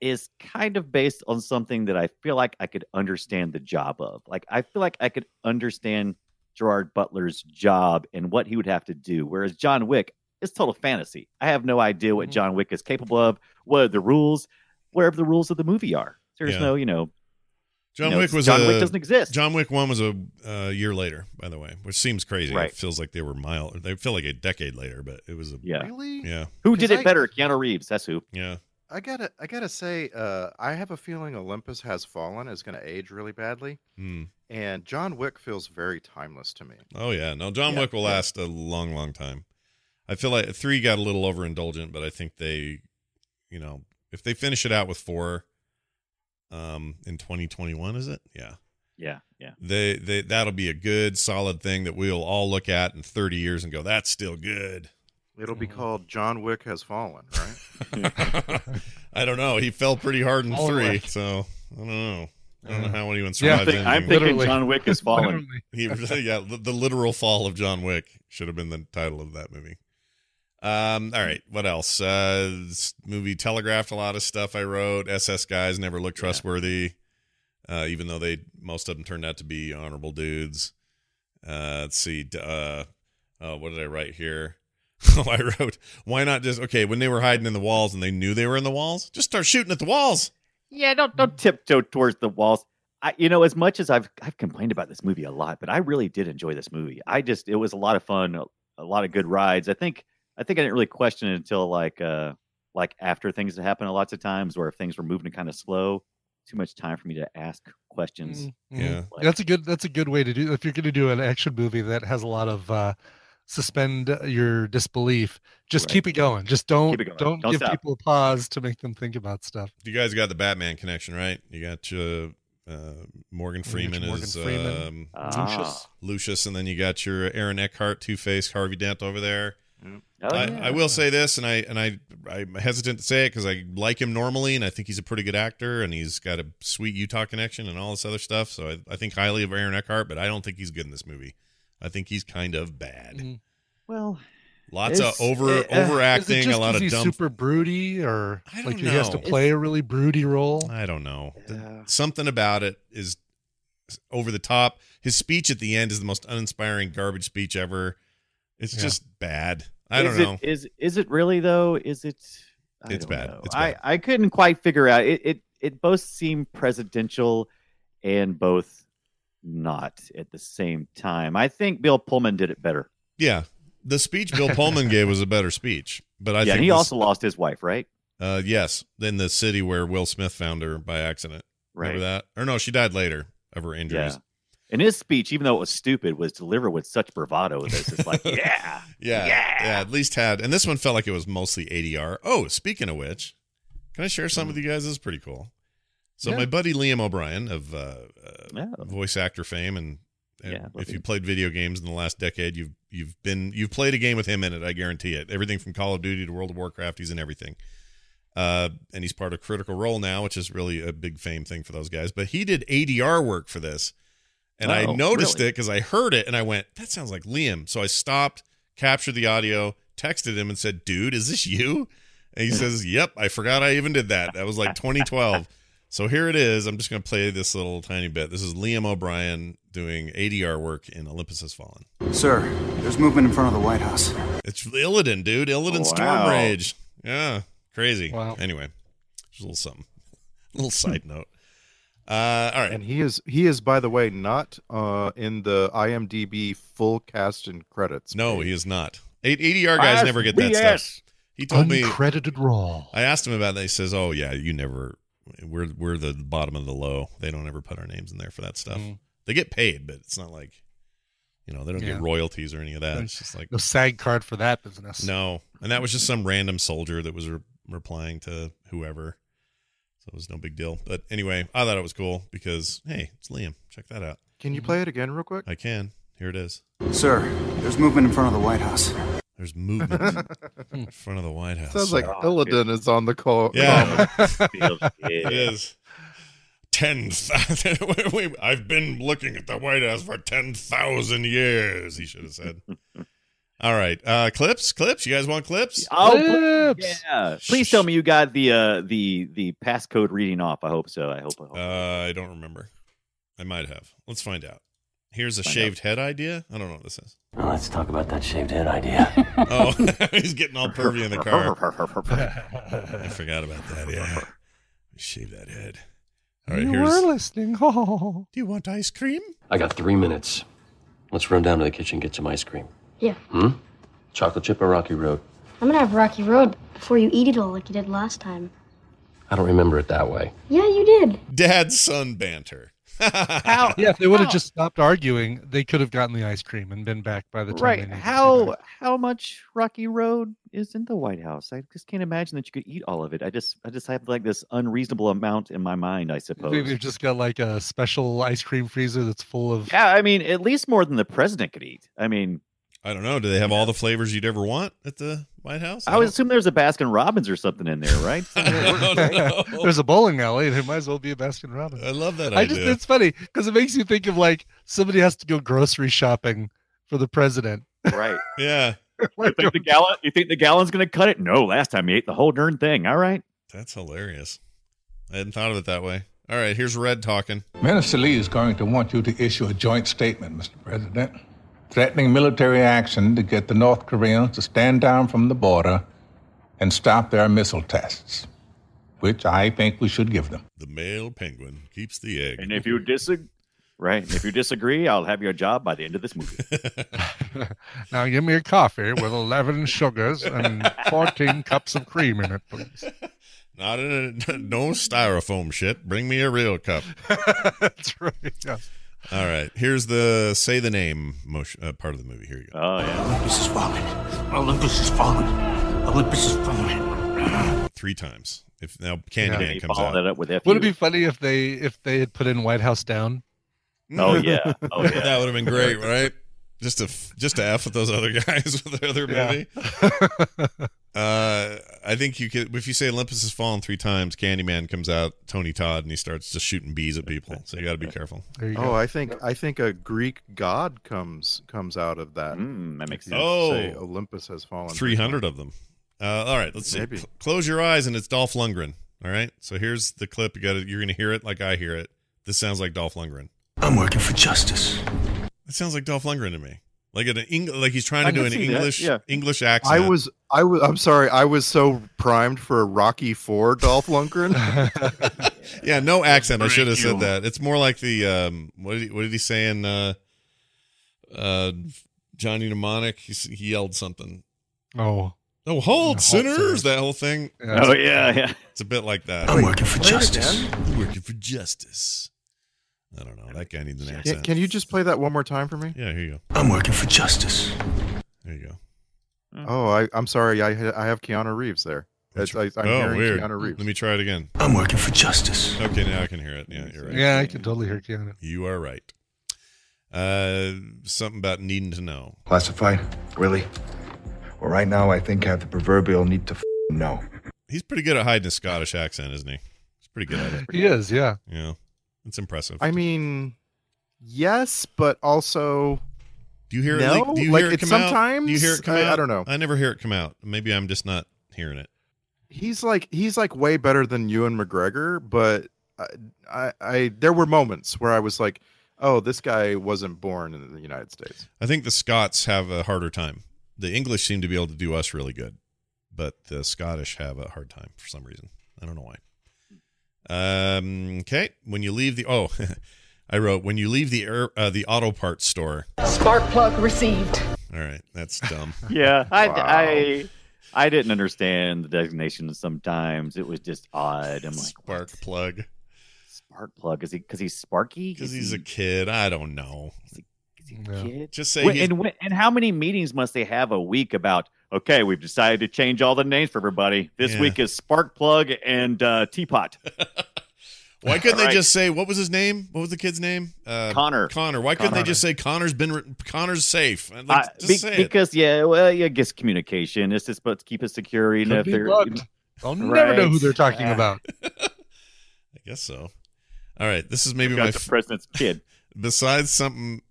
is kind of based on something that I feel like I could understand the job of. Like I feel like I could understand Gerard Butler's job and what he would have to do. Whereas John Wick, is total fantasy. I have no idea what Mhm. John Wick is capable of. What are the rules? Wherever the rules of the movie are. There's Yeah. no, you know, John you know, Wick was John a, Wick doesn't exist. John Wick one was a uh, year later, by the way, which seems crazy. Right. It feels like they were mile. They feel like a decade later, but it was a yeah. Really? yeah Who did it I- better? Keanu Reeves. That's who. yeah. I gotta I gotta say, uh, I have a feeling Olympus Has Fallen is gonna age really badly, Hmm. and John Wick feels very timeless to me. Oh yeah, no, John Yeah, Wick will last a long, long time. I feel like three got a little overindulgent, but I think they, you know, if they finish it out with four, um, in 2021, is it? Yeah, Yeah, yeah. they they that'll be a good, solid thing that we'll all look at in 30 years and go, that's still good. It'll be Mhm. called John Wick Has Fallen, right? [laughs] I don't know. He fell pretty hard in All three, right. so I don't know. I don't know how anyone Yeah, I I'm, survives think, I'm thinking Literally. John Wick is falling. Literally. [laughs] He yeah, the, the literal fall of John Wick should have been the title of that movie. Um, all right, what else? Uh, this movie telegraphed a lot of stuff I wrote. SS guys never looked Yeah. trustworthy, uh, even though they most of them turned out to be honorable dudes. Uh, let's see. d- Uh, oh, what did I write here? [laughs] Oh, I wrote, why not just okay when they were hiding in the walls and they knew they were in the walls, just start shooting at the walls. Yeah, don't don't tiptoe towards the walls. I, you know, as much as I've I've complained about this movie a lot, but I really did enjoy this movie. I just it was a lot of fun, a, a lot of good rides. I think I think I didn't really question it until like uh like after things had happened. Lots of times, or if things were moving kind of slow, too much time for me to ask questions. Mhm. Yeah. Like- that's a good. That's a good way to do. If you're going to do an action movie that has a lot of uh, suspend your disbelief, just Right. keep it going. Just don't Keep it going. don't, Don't give stop. people a pause to make them think about stuff. You guys got the Batman connection, right? You got your uh, Morgan Freeman Morgan as Freeman. Um, Ah. Lucius. Lucius, and then you got your Aaron Eckhart, Two Face, Harvey Dent over there. Oh, I, yeah. I will say this, and I and I I'm hesitant to say it because I like him normally, and I think he's a pretty good actor, and he's got a sweet Utah connection and all this other stuff. So I, I think highly of Aaron Eckhart, but I don't think he's good in this movie. I think he's kind of bad. Mhm. Well, Lots of over uh, overacting, a lot of dumb. super broody, or I like don't he has to know. play a really broody role? I don't know. The- Yeah. Something about it is over the top. His speech at the end is the most uninspiring garbage speech ever. It's Yeah. just bad. I is don't know. It, is is it really though? Is it? I It's don't bad. It's I bad. I couldn't quite figure out. It it it both seem presidential, and both not at the same time. I think Bill Pullman did it better. yeah, the speech Bill Pullman gave was a better speech, but I yeah, think he this- also lost his wife, right? uh, yes, in the city where Will Smith found her by accident. Remember that? Or no, she died later of her injuries. Yeah. And his speech, even though it was stupid, was delivered with such bravado. That it's just like, [laughs] yeah, Yeah, Yeah. yeah, At least had, and this one felt like it was mostly ADR. Oh, speaking of which, can I share some with you guys? This is pretty cool. So Yeah. my buddy Liam O'Brien of uh, uh, Oh. voice actor fame, and, and Yeah, if you played video games in the last decade, you've you've been you've played a game with him in it. I guarantee it. Everything from Call of Duty to World of Warcraft, he's in everything. Uh, and he's part of Critical Role now, which is really a big fame thing for those guys. But he did ADR work for this, and I Oh, noticed really? it because I heard it and I went, "That sounds like Liam." So I stopped, captured the audio, texted him, and said, "Dude, is this you?" And he [laughs] says, "Yep, I forgot I even did that. That was like 2012." So here it is. I'm just going to play this little tiny bit. This is Liam O'Brien doing ADR work in Olympus Has Fallen. Sir, there's movement in front of the White House. It's Illidan, dude. Illidan Oh, Storm wow. Rage. Yeah, crazy. Wow. Anyway, just a little something. A [laughs] little side [laughs] note. Uh, all right. And he is he is by the way not uh in the IMDb full cast and credits. No, page. he is not. A- ADR guys never get that BS. stuff. He told me. Uncredited raw. I asked him about that. He says, "Oh yeah, you never. We're we're the bottom of the low. They don't ever put our names in there for that stuff. Mm. They get paid, but it's not like, you know, they don't Yeah. get royalties or any of that. It's just like No SAG card for that business. no. And that was just some random soldier that was re- replying to whoever. So it was no big deal. But anyway, I thought it was cool because hey, it's Liam. Check that out. Can you play it again real quick? I can. Here it is. Sir, there's movement in front of the White House. There's movement in [laughs] front of the White House. Sounds like Oh, Illidan is on the call. Yeah. Feels [laughs] good. It is. Ten thousand. [laughs] wait, wait, I've been looking at the White House for ten thousand years. He should have said. All right, uh, clips, clips. You guys want clips? Oh, Clips. yeah. Please tell me you got the uh the the passcode reading off. I hope so. I hope. I hope. Uh, I don't remember. I might have. Let's find out. Here's a Find shaved head idea. I don't know what this is. Well, let's talk about that shaved head idea. [laughs] Oh, [laughs] he's getting all pervy in the car. [laughs] I forgot about that. Yeah, shave that head. All right, you here's. were listening. Oh. Do you want ice cream? I got three minutes. Let's run down to the kitchen and get some ice cream. Yeah. Hmm? Chocolate chip or Rocky Road? I'm gonna have Rocky Road before you eat it all like you did last time. I don't remember it that way. Yeah, you did. Dad son banter. How? [laughs] Yeah, if they would have just stopped arguing, they could have gotten the ice cream and been back by the time. right. they needed to be How how much Rocky Road is in the White House? I just can't imagine that you could eat all of it. I just I just have like this unreasonable amount in my mind. I suppose. Maybe suppose. they've just got like a special ice cream freezer that's full of. Yeah, I mean, at least more than the president could eat. I mean, I don't know. Do they have all the flavors you'd ever want at the White House? I would don't- assume there's a Baskin Robbins or something in there, right? [laughs] I don't [laughs] know. There's a bowling alley. There might as well be a Baskin Robbins. I love that I just idea. it's funny because it makes you think of like somebody has to go grocery shopping for the president. right. [laughs] yeah, You think the gallon? You think the gallon's going to cut it? No. Last time he ate the whole darn thing. All right. that's hilarious. I hadn't thought of it that way. All right, here's Red talking. Minister Lee is going to want you to issue a joint statement, Mr. President, threatening military action to get the North Koreans to stand down from the border and stop their missile tests, which I think we should give them. The male penguin keeps the egg. And if you disagree, right? If you disagree, I'll have your job by the end of this movie. [laughs] now give me a coffee with 11 sugars and 14 cups of cream in it, please. Not in a, [laughs] no styrofoam shit. Bring me a real cup. [laughs] That's right. Yeah. All right, here's the say the name motion uh, part of the movie. Here you go. Oh yeah. Olympus is falling. Olympus is falling. Olympus is falling. Three times. If now Yeah. Candyman You comes out. that up with F. Would it be funny if they if they had put in White House down? Oh yeah. [laughs] Oh yeah. [laughs] that would have been great, right? Just to just to f with those other [laughs] guys with the other Yeah. movie. [laughs] Uh, I think you could if you say Olympus has fallen three times, Candyman comes out, Tony Todd, and he starts just shooting bees at people. So you got to be careful. There you Oh, go. I think I think a Greek god comes comes out of that. Mm, that makes sense. Oh. say Olympus has fallen. Three hundred of them. Uh, all right, let's see. Maybe. Cl- close your eyes, and it's Dolph Lundgren. All right, so here's the clip. You got to You're gonna hear it like I hear it. This sounds like Dolph Lundgren. I'm working for justice. It sounds like Dolph Lundgren to me. Like an Eng- like he's trying to I do an English yeah. English accent. I was I was I'm sorry, I was so primed for a Rocky Four Dolph Lundgren. [laughs] Yeah, no accent. I should have said that. It's more like the um. What did he, what did he say in uh, uh, Johnny Mnemonic? He, he yelled something. Oh, Oh, hold, Hold, sinners! sinners. That whole thing. yeah. Oh yeah, yeah. It's a bit like that. I'm working for justice. I'm working for justice. I don't know. That guy needs an Can, accent. can you just play that one more time for me? Yeah, here you go. I'm working for justice. There you go. Oh, I, I'm sorry. I I have Keanu Reeves there. It's, I, I'm oh, hearing weird. Keanu Reeves. Let me try it again. I'm working for justice. Okay, now I can hear it. Yeah, you're right. Yeah, I can totally hear Keanu. You are right. Uh, something about needing to know. Classified? Really? Well, right now, I think I have the proverbial need to f- know. He's pretty good at hiding a Scottish accent, isn't he? He's pretty good at it. He is, yeah. Yeah, it's impressive. I mean, yes, but also Do you hear it? No, Like, do you like, hear it come out? Do you sometimes- hear it come I- out? I don't know. I never hear it come out. Maybe I'm just not hearing it. he's like he's like way better than Ewan McGregor. But I, I, I there were moments where I was like, oh, this guy wasn't born in the United States. I think the Scots have a harder time. The English seem to be able to do us really good. but the Scottish have a hard time for some reason. I don't know why. Um, okay, when you leave the oh, [laughs] I wrote when you leave the air, uh, the auto parts store. Spark plug received. All right, that's dumb. [laughs] Yeah, I, Wow. I I didn't understand the designation sometimes. It was just odd. I'm like, Spark plug spark plug? Is he because he's sparky? because he's he- a kid. I don't know. is he Yeah. a kid? Just say Wait, and when- and how many meetings must they have a week about? Okay, we've decided to change all the names for everybody. This Yeah. week is spark plug and uh, teapot. [laughs] Why couldn't they Right. just say what was his name? What was the kid's name? Uh, Connor. Connor. Why couldn't Connor. they just say Connor's been re- Connor's safe? Like, Uh, just be- say it. because yeah, well, yeah, I guess communication. It's just supposed to keep it secure. You know, if they're bugged. I'll never know who they're talking Ah. about. [laughs] I guess so. All right, this is maybe got my the f- president's kid. [laughs] besides something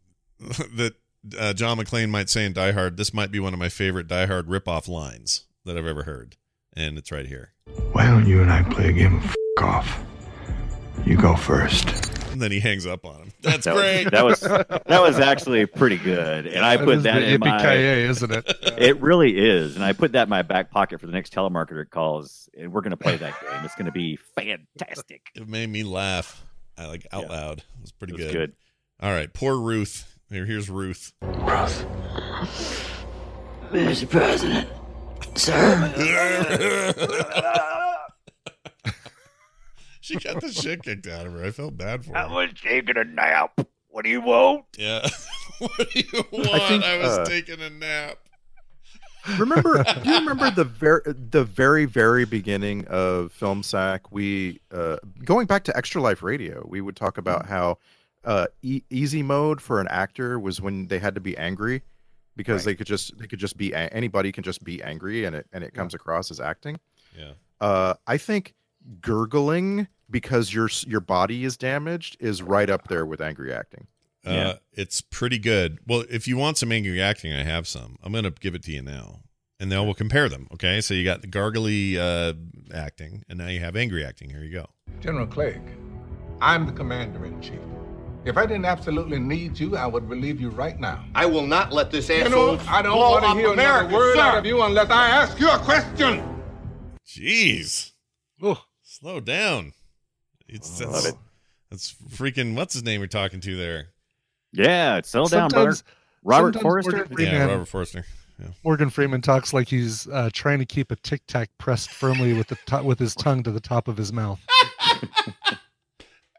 that uh, John McClane might say in Die Hard. This might be one of my favorite Die Hard ripoff lines that I've ever heard, and it's right here. Why don't you and I play a game of f- off? You go first. And then he hangs up on him. That's That great. Was, that was that was actually pretty good, and I put that in my. yippee-ki-yay, isn't it? [laughs] It really is, and I put that in my back pocket for the next telemarketer calls, and we're going to play that [laughs] game. It's going to be fantastic. it made me laugh. I like out Yeah. loud. It was pretty It was good. good. All right, poor Ruth. Here, here's Ruth. Ruth. Mr. President, sir. [laughs] she got the shit kicked out of her. I felt bad for her. I was taking a nap. What do you want? Yeah. [laughs] what do you want? I, think, was uh, taking a nap. Remember? [laughs] do you remember the very the very very beginning of Film Sack? We uh, going back to Extra Life Radio. We would talk about how uh, e- easy mode for an actor was when they had to be angry because they could just they could just be a- anybody can just be angry and it and it comes across as acting. Yeah. Uh, I think gurgling because your your body is damaged is right up there with angry acting. Uh, Yeah. It's pretty good. Well, if you want some angry acting, I have some. I'm going to give it to you now. And then we'll compare them. Okay. So you got the gargly uh, acting, and now you have angry acting. Here you go. General Clegg, I'm the commander in chief. If I didn't absolutely need you, I would relieve you right now. I will not let this You know, I don't want to hear America, another word sir. out of you unless I ask you a question. Jeez. Oh, Slow down. It's Love that's, it. that's freaking, what's his name you're talking to there? Yeah, settle down, brother. Robert sometimes Forster. Morgan Yeah, Freeman, Robert Forster. Morgan Freeman talks like he's uh, trying to keep a tic tac pressed firmly with the to- with his [laughs] tongue to the top of his mouth. [laughs]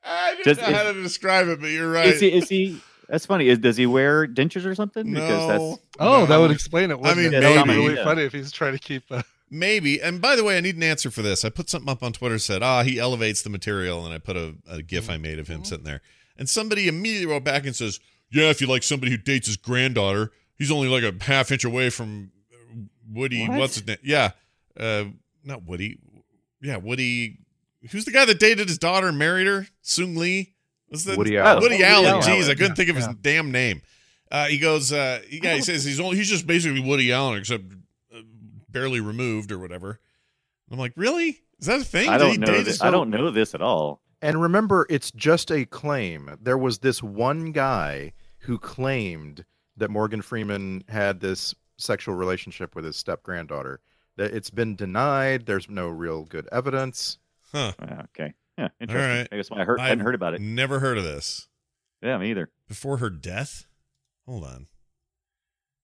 I didn't Just- know how to describe it, but you're right. Is he? Is he? That's funny. Is, does he wear dentures or something? no. Because that's Oh, that would explain it. Wouldn't mean, it? that would be maybe. really Yeah. funny if he's trying to keep. Uh, Maybe. And by the way, I need an answer for this. I put something up on Twitter said, ah, he elevates the material, and I put a, a GIF I made of him sitting there. And somebody immediately wrote back and says, yeah, if you like somebody who dates his granddaughter, he's only like a half inch away from uh, Woody. What? What's his name? Yeah. Uh, not Woody. Yeah, Woody. Who's the guy that dated his daughter and married her? Sung Lee? Was that Woody Allen. Woody Woody Allen. Allen. Jeez, I couldn't Yeah, think of his yeah. damn name. Uh, he goes, uh, he, yeah, he [laughs] says he's only, he's just basically Woody Allen, except uh, barely removed or whatever. I'm like, really? Is that a thing? I Did don't know. This, I don't know this at all. And remember, it's just a claim. There was this one guy who claimed that Morgan Freeman had this sexual relationship with his step granddaughter. That it's been denied. There's no real good evidence. Huh. Okay. Yeah, interesting. right. I guess I heard. I hadn't heard about it. Never heard of this. Yeah, me either. Before her death? Hold on.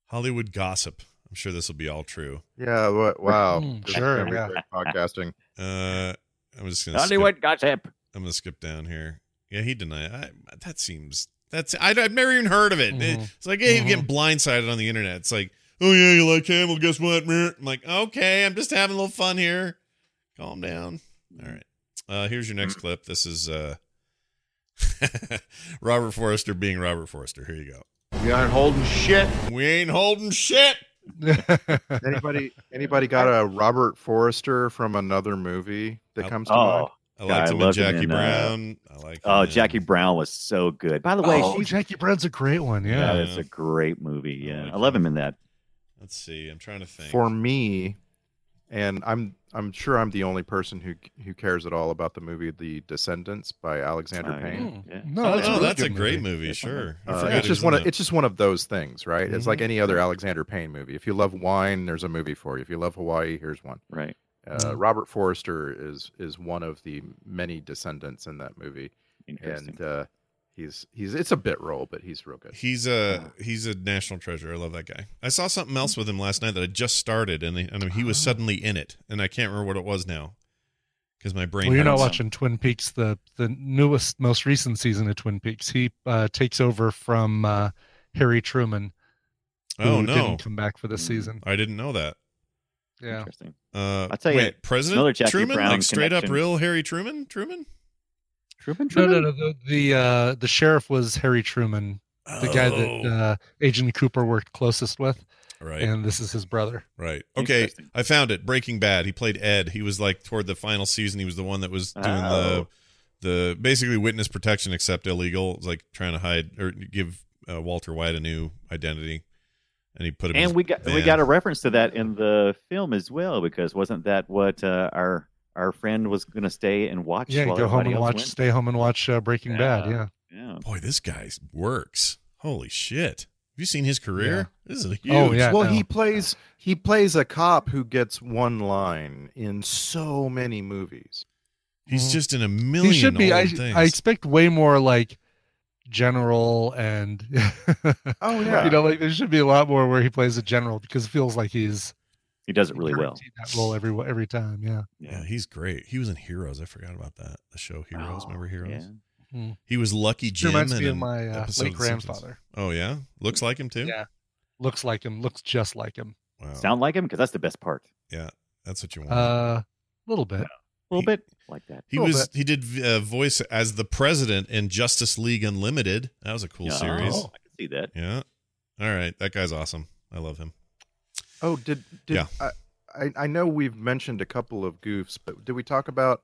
Hollywood gossip. I'm sure this will be all true. Yeah. What, wow. [laughs] This is sure, yeah. podcasting. Uh, I'm just gonna skip, Hollywood gossip. I'm gonna skip down here. Yeah, he denied. I, that seems that's I, I've never even heard of it. Mhm. It's like hey, you getting blindsided on the internet. It's like, oh yeah, you like him? Well, guess what? I'm like, okay, I'm just having a little fun here. Calm down. All right. Uh, here's your next clip. This is uh, [laughs] Robert Forster being Robert Forster. Here you go. You aren't holding shit. We ain't holding shit. [laughs] Anybody? Anybody got a Robert Forster from another movie that comes to Oh, mind? I liked I him in loved him Jackie in, uh, Brown. I like. oh, in- Jackie Brown was so good. By the way, oh, she's, Jackie Brown's a great one. yeah, Yeah. it's a great movie. I Yeah, like I love him. him in that. Let's see. I'm trying to think. For me, and I'm I'm sure I'm the only person who who cares at all about the movie The Descendants by Alexander Oh. Payne. Yeah. No, oh, that's, no, a that's a great movie. movie. Sure. Uh, it's just one of it's just one of those things, right? It's Mm-hmm. like any other Alexander Payne movie. If you love wine, there's a movie for you. If you love Hawaii, here's one. Right. Uh, Mm-hmm. Robert Forster is is one of the many descendants in that movie, and uh, he's he's it's a bit role, but he's real good. He's a he's a national treasure. I love that guy. I saw something else with him last night that I just started, and, he, and he Oh. was suddenly in it, and I can't remember what it was now because my brain. Well, you're not watching Twin Peaks, the the newest, most recent season of Twin Peaks. He uh, takes over from uh, Harry Truman, who Oh no, didn't come back for this season. I didn't know that. Yeah, Interesting. Uh, I'll tell you, wait, President Truman, Brown like straight up real Harry Truman, Truman. Truman, no, Truman? no, no. The the, uh, the sheriff was Harry Truman, the guy that Oh. uh, Agent Cooper worked closest with, Right, and this is his brother. right. Okay, I found it. Breaking Bad. He played Ed. He was like toward the final season. He was the one that was doing Oh. the the basically witness protection except illegal. It was like trying to hide or give uh, Walter White a new identity, and he put him. And his we got we got a reference to that in the film as well, because wasn't that what uh, our our friend was going to stay and watch? Yeah, while go home and watch, went? stay home and watch uh, Breaking Bad. Yeah. Yeah. Yeah. Boy, this guy works. Holy shit! Have you seen his career? This is a huge. Oh, yeah. well, no. he plays he plays a cop who gets one line in so many movies. He's just in a million. he should be. I, things. I expect way more like general and Oh [laughs] yeah, you know like there should be a lot more where he plays a general because it feels like he's He does it really well. that role every every time. Yeah. yeah, he's great. He was in Heroes. I forgot about that. The show Heroes. Oh, Remember Heroes? yeah. He was Lucky He Jim. reminds me of my uh, late of The Simpsons. grandfather. Oh yeah, looks like him too. Yeah. Looks like him. Looks just like him. Wow. Sound like him? Because that's the best part. yeah, that's what you want. Uh, a little bit. A little He- bit like that. he little was he did uh, voice as the president in Justice League Unlimited. That was a cool Yeah, series. I can see that. Yeah. All right, that guy's awesome. I love him. Oh, did did Yeah. I, I I know we've mentioned a couple of goofs, but did we talk about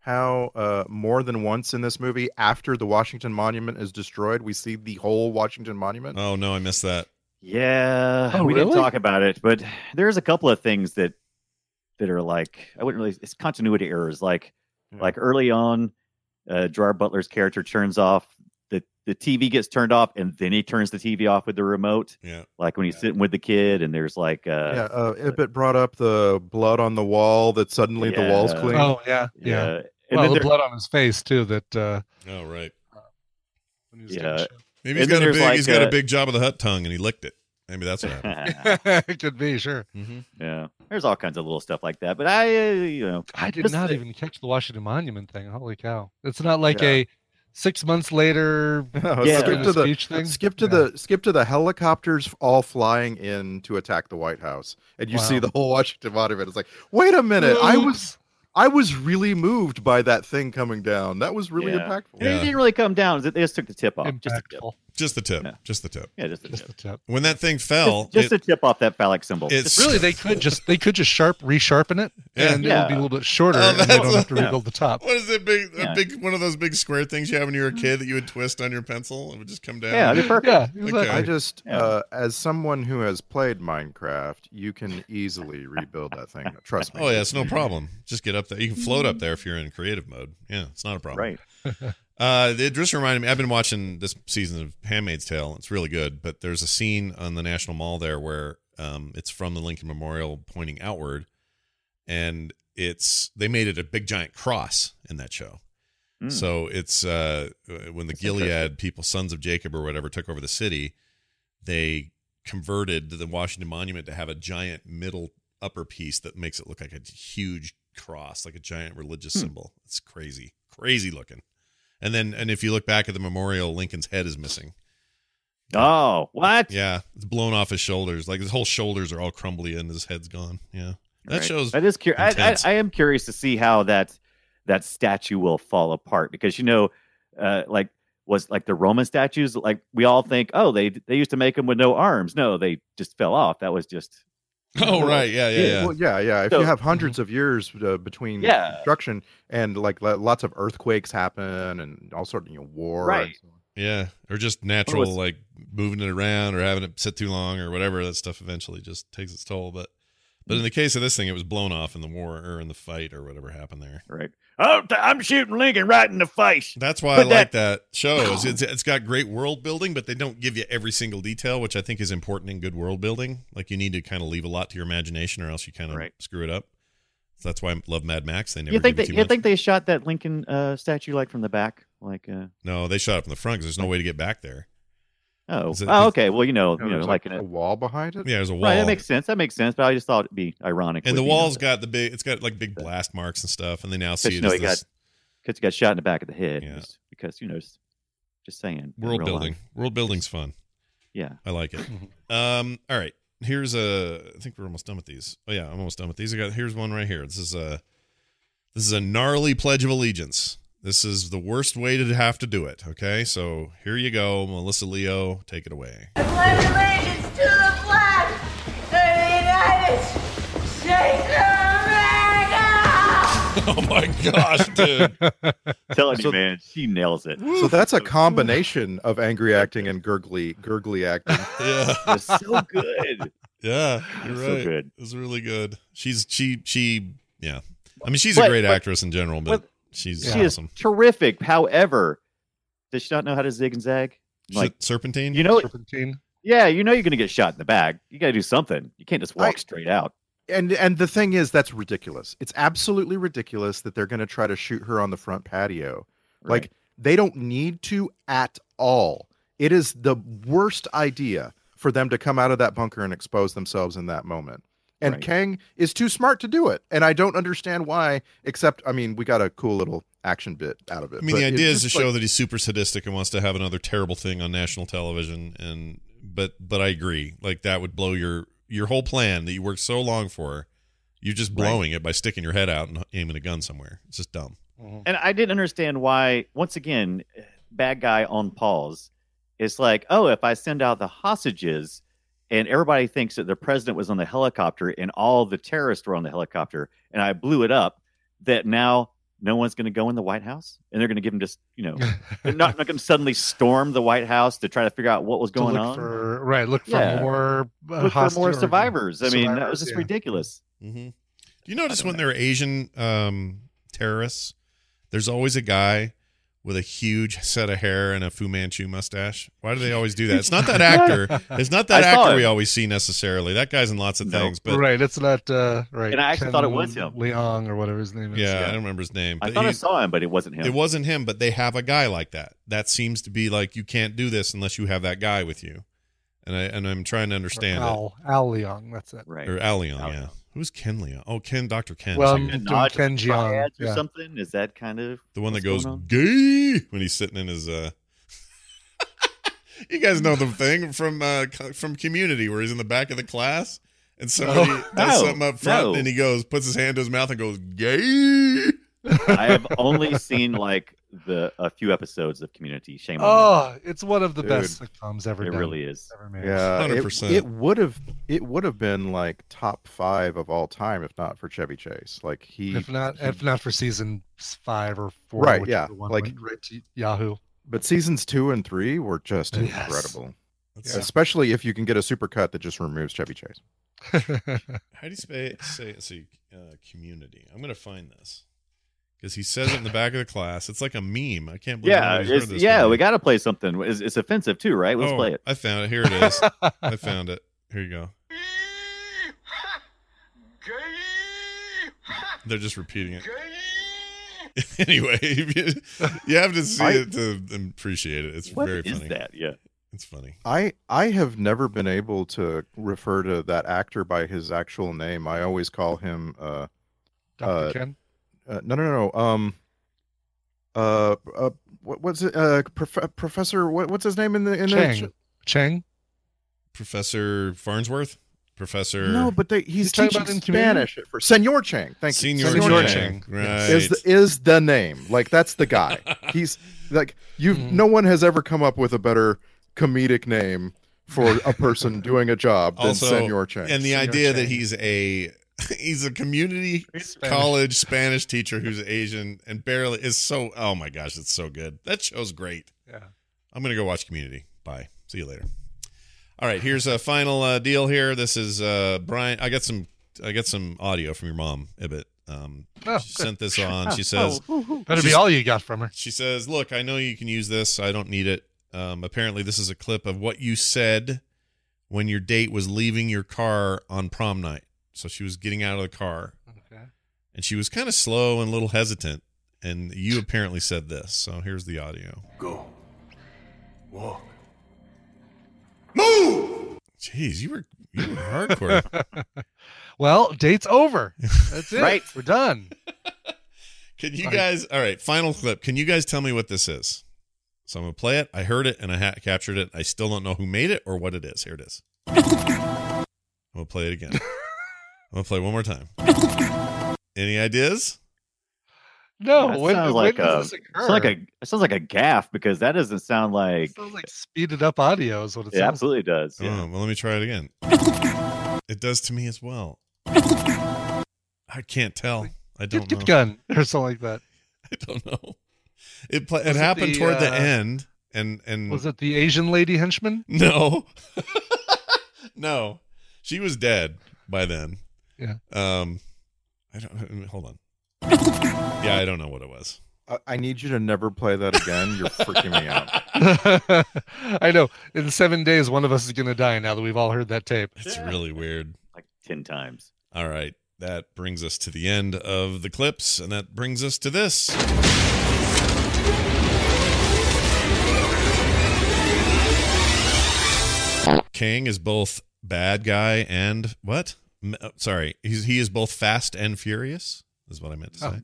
how uh, more than once in this movie, after the Washington Monument is destroyed, we see the whole Washington Monument? Oh no, I missed that. Yeah, Oh, we didn't talk about it, but there's a couple of things that that are like I wouldn't really. It's continuity errors. Like Yeah. like early on, uh, Gerard Butler's character turns off the the TV gets turned off, and then he turns the TV off with the remote. Yeah. Like when he's sitting with the kid, and there's like uh, yeah, uh, Ibbott brought up the blood on the wall. That suddenly the walls clean. Oh yeah, yeah. yeah. And well, then the there- blood on his face too. That uh, Oh right. when he was Yeah. getting Maybe he's And got a there's, big he's like, got a uh, big Jabba the Hutt tongue and he licked it. Maybe that's what happened. [laughs] it [laughs] could be sure. mm-hmm. yeah, there's all kinds of little stuff like that. But I, uh, you know, I did not the- even catch the Washington Monument thing. Holy cow! It's not like Yeah. a six months later. [laughs] No, Yeah. skip to the speech thing? skip to Yeah. the skip to the helicopters all flying in to attack the White House, and you see the whole Washington Monument. It's like, wait a minute, I was I was really moved by that thing coming down. That was really Yeah. impactful. it didn't really come down. They just took the tip off. Just the tip. impactful. Just the tip. Yeah. Just the tip. Yeah, just the Just tip. the tip. When that thing fell, Just, just it- to tip off that phallic symbol. it's Really, they could just they could just sharp resharpen it, Yeah. and it Yeah. would be a little bit shorter, Oh, and they that's don't have to a- rebuild the top. What is it? Big, Yeah. a big one of those big square things you have when you were a kid that you would twist on your pencil. It would just come down. yeah, it'd be perfect. Yeah, exactly. Okay. I just, Yeah. uh, as someone who has played Minecraft, you can easily rebuild that thing. Trust me. Oh yeah, it's no problem. Just get up there. You can float up there if you're in creative mode. Yeah, it's not a problem. Right. [laughs] Uh, it just reminded me. I've been watching this season of *Handmaid's Tale*. It's really good, but there's a scene on the National Mall there where um, it's from the Lincoln Memorial pointing outward, and it's they made it a big giant cross in that show. Mm. So it's uh, when the That's Gilead people, sons of Jacob or whatever, took over the city, they converted the Washington Monument to have a giant middle upper piece that makes it look like a huge cross, like a giant religious Hmm. symbol. It's crazy, crazy looking. And then, and if you look back at the memorial, Lincoln's head is missing. Oh, what? Yeah, it's blown off his shoulders. Like his whole shoulders are all crumbly and his head's gone. Yeah, that Right. shows. That is curious. I, I. I am curious to see how that that statue will fall apart because you know, uh, like was like the Roman statues. Like we all think, oh, they they used to make them with no arms. No, they just fell off. That was just Oh right, yeah, yeah, yeah. Well, yeah, yeah. If So- you have hundreds of years uh, between Yeah. construction and like lo- lots of earthquakes happen and all sorts of you know, war, Right. and so on. Yeah, or just natural, was- like moving it around or having it sit too long or whatever. That stuff eventually just takes its toll. But But in the case of this thing, it was blown off in the war or in the fight or whatever happened there. Right. Oh, I'm shooting Lincoln right in the face. That's why But I like that- that show. Is it's, it's got great world building, but they don't give you every single detail, which I think is important in good world building. Like you need to kind of leave a lot to your imagination, or else you kind of Right. screw it up. So that's why I love Mad Max. They never You think give they, you you much. think they shot that Lincoln uh, statue like from the back? Like, uh, no, they shot it from the front because there's no way to get back there. Oh, it- oh, okay. Well, you know, No, you know, like, like in a a, wall behind it. Yeah, there's a wall. right. That makes sense. That makes sense. But I just thought it'd be ironic. and the wall's you know, got the big. It's got like big blast marks and stuff, and they now see you it know as he got because he got shot in the back of the head. Yeah. Because you know, just, just saying. in world building. life. World building's fun. Yeah. I like it. [laughs] um, all right. Here's a. I think we're almost done with these. Oh yeah, I'm almost done with these. I got. Here's one right here. This is a. This is a gnarly pledge of allegiance. This is the worst way to have to do it. Okay, so here you go, Melissa Leo. Take it away. pledge allegiance to the flag of the United States of America! [laughs] oh my gosh, dude! [laughs] Telling So- you, man, she nails it. So that's a combination of angry acting and gurgly gurgly acting. [laughs] Yeah, It's so good. yeah, you're So right. good. It's really good. She's she she yeah. I mean, she's But- a great but- actress in general, but, but she's She is terrific. However, does she not know how to zig and zag? Like, Serpentine. you know, Serpentine. yeah, you know, you're going to get shot in the back. You got to do something. You can't just walk I- straight out. and and the thing is that's ridiculous it's absolutely ridiculous that they're going to try to shoot her on the front patio like they don't need to at all it is the worst idea for them to come out of that bunker and expose themselves in that moment and Right. kang is too smart to do it and i don't understand why except i mean we got a cool little action bit out of it I mean, but the idea is to just show that he's super sadistic and wants to have another terrible thing on national television. And but but I agree, like that would blow your your whole plan that you worked so long for. You're just blowing it by sticking your head out and aiming a gun somewhere. It's just dumb. Mm-hmm. And I didn't understand why, once again, bad guy on pause. It's like, oh, if I send out the hostages and everybody thinks that the president was on the helicopter and all the terrorists were on the helicopter and I blew it up, that now no one's going to go in the White House and they're going to give them just, you know, [laughs] they're not, not going to suddenly storm the White House to try to figure out what was going look on. For, right, look for Yeah. more. Uh, Look for more survivors. I mean, that was just yeah. ridiculous. hmm Do you notice when know. there are Asian um, terrorists, there's always a guy with a huge set of hair and a Fu Manchu mustache? Why do they always do that? It's not [laughs] that actor. It's not that I actor it. we always see necessarily. That guy's in lots of No. things, but right, it's not uh, right. And I actually thought it was him. Leong or whatever his name is. yeah, I don't remember his name. I but thought I saw him, but it wasn't him. It wasn't him, but they have a guy like that. That seems to be like you can't do this unless you have that guy with you. And I and I'm trying to understand Al, Al Leong, that's it. right. Or Al Leong, Al yeah. Leong. Who's Ken Leong? Oh, Ken, Doctor Ken. Well, So you- Doing nod Ken Jeong, or yeah. something? Is that kind of the one that goes on? gay when he's sitting in his. uh [laughs] You guys know the thing from uh from Community where he's in the back of the class and somebody Oh, does no, something up front no. and he goes puts his hand to his mouth and goes gay. I have only seen like the a few episodes of Community. Shame on Oh, it's one of the Dude. best sitcoms ever. It done. really is. Ever made. yeah it- 100%. it would have it would have been like top five of all time if not for chevy chase like he If not, he- if not for season five or four, Right, yeah, one like- right to Yahoo. but seasons two and three were just Yes. incredible That's- especially if you can get a supercut that just removes chevy chase [laughs] How do you say say say uh, community? I'm gonna find this because he says it in the back of the class. It's like a meme. I can't believe Yeah, nobody's heard this yeah. before. We got to play something. It's, it's offensive too, right? Let's Oh, play it. I found it. Here it is. I [laughs] found it. Here you go. They're just repeating it. [laughs] anyway, you [laughs] you have to see I- it to appreciate it. It's What very is funny. that? Yeah. It's funny. i i have never been able to refer to that actor by his actual name i always call him uh Dr. Uh, Ken. Uh, no, no, no, no. Um, uh, uh what, what's it? Uh, prof- Professor, what, what's his name in the in Chang. the? Chang. Professor Farnsworth. Professor. No, but they, he's, He's talking teaching about in Spanish at first. Senor Chang, thank Senior, you. Senor Chang. Chang. Right. is the, is the name like that's the guy? [laughs] he's like you. Mhm. No one has ever come up with a better comedic name for a person [laughs] doing a job than also, Senor Chang. and the Senor idea that he's a [laughs] he's a community college Spanish teacher who's Asian and barely is so. Oh my gosh, it's so good. That show's great. Yeah. I'm gonna go watch Community. Bye. See you later. All right, here's a final uh, deal here. This is uh, Brian. I got some I got some audio from your mom, Ibbott. Um, Oh, she good. sent this on. She [laughs] says, Better be all you got from her. She says, "Look, I know you can use this. I don't need it. Um, apparently, this is a clip of what you said when your date was leaving your car on prom night. So she was getting out of the car, Okay. and she was kind of slow and a little hesitant. And you apparently said this. So here's the audio. Go. Walk. Move. Jeez, you were you were hardcore. [laughs] Well, date's over. [laughs] That's it. Right. We're done. Can you Sorry. guys? All right, final clip. Can you guys tell me what this is? So I'm gonna play it. I heard it and I ha- captured it. I still don't know who made it or what it is. Here it is. [laughs] I'm gonna play it again. I'm gonna play one more time. [laughs] Any ideas? No, That Oh, when, sounds when like does a this sounds occur? like a it sounds like a gaff because that doesn't sound like It sounds like speeded up audio is what it it sounds absolutely does. Oh, well, let me try it again. It does to me as well. I can't tell. I like. don't Get, know. get gun or something like that. [laughs] I don't know. It pla it it happened the, toward the uh, end, and and Was it the Asian lady henchman? No. [laughs] no. She was dead by then. Yeah. Um I don't hold on. [laughs] Yeah, I don't know what it was. I, I need you to never play that again. You're freaking me out. [laughs] I know. In seven days, one of us is going to die now that we've all heard that tape. It's really weird. Like ten times. All right. That brings us to the end of the clips, and that brings us to this. Kang is both bad guy and what? Uh, Sorry, he's he is both fast and furious. Is what I meant to say.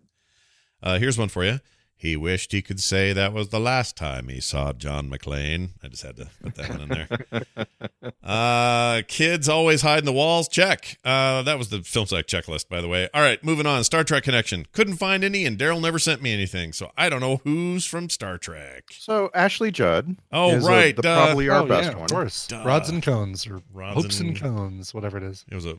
Uh, here's one for you. He wished he could say that was the last time he saw John McClane. I just had to put that one in there. [laughs] Uh, kids always hide in the walls. Check. Uh, that was the Film Sack checklist, by the way. All right, moving on. Star Trek connection. Couldn't find any, and Daryl never sent me anything, so I don't know who's from Star Trek. So Ashley Judd. Oh, is, uh, right, the, duh. probably our oh, best yeah, one. of course. Duh. Rods and cones or Rods hopes and and- cones, whatever it is. It was a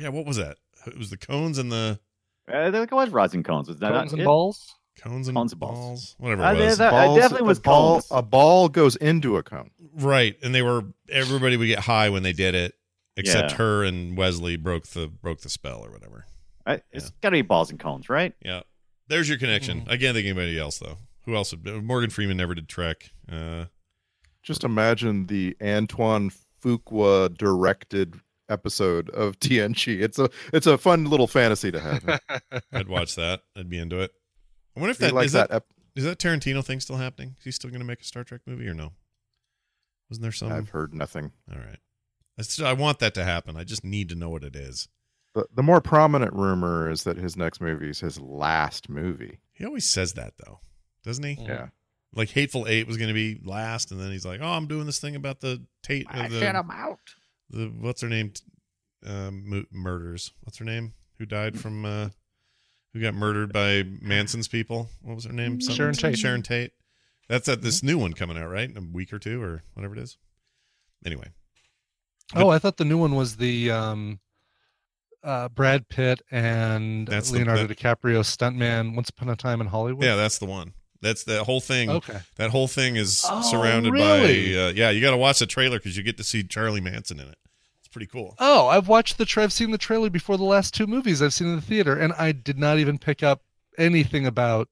yeah. What was that? It was the cones and the I think it was rods and cones. Was that Cones not and it? balls. Cones and Cones and balls. balls. Whatever it was. that- I definitely was a ball. cones. A ball goes into a cone. right, and they were everybody would get high when they did it, except Yeah. her and Wesley broke the broke the spell or whatever. I, it's got to be balls and cones, right? Yeah, there's your connection. Mm-hmm. I can't think of anybody else though. Who else? Would, Morgan Freeman never did Trek. Uh, Just imagine the Antoine Fuqua directed episode of [laughs] TNG. It's a it's a fun little fantasy to have. [laughs] I'd watch that. I'd be into it. I wonder if He that likes is that, that ep- is that Tarantino thing still happening? Is he still going to make a Star Trek movie or no? Wasn't there some? I've heard nothing. All right. I still- I want that to happen. I just need to know what it is. The, the more prominent rumor is that his next movie is his last movie. He always says that though, doesn't he? Yeah. Like Hateful Eight was going to be last, and then he's like, "Oh, I'm doing this thing about the Tate, uh, the, shut him out. the what's her name, um, murders. What's her name? Who died from? uh Who got murdered by Manson's people? What was her name? Something- Sharon Tate. Sharon Tate. That's at this new one coming out, right? In a week or two, or whatever it is. Anyway, Oh, I thought the new one was the um, uh, Brad Pitt and That's the- Leonardo that- DiCaprio stuntman. Once upon a time in Hollywood. yeah, that's the one. That's that whole thing. Okay. That whole thing is Oh, surrounded really? by. Uh, yeah, you got to watch the trailer because you get to see Charlie Manson in it. It's pretty cool. Oh, I've watched the. Tra- I've seen the trailer before the last two movies I've seen in the theater, and I did not even pick up anything about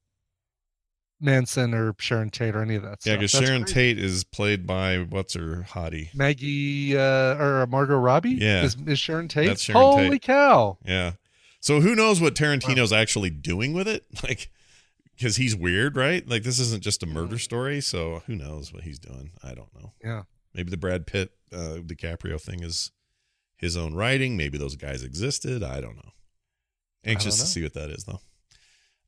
Manson or Sharon Tate or any of that. Yeah, because Sharon great. Tate is played by what's her hottie? Maggie uh, or Margot Robbie. Yeah. is, is Sharon Tate. That's Sharon Holy Tate. cow! Yeah. So who knows what Tarantino's actually doing with it? [laughs] Like, because he's weird, right? Like this isn't just a murder story. So who knows what he's doing? I don't know. Yeah. Maybe the Brad Pitt, uh, DiCaprio thing is his own writing. Maybe those guys existed. I don't know. Anxious know. to see what that is though.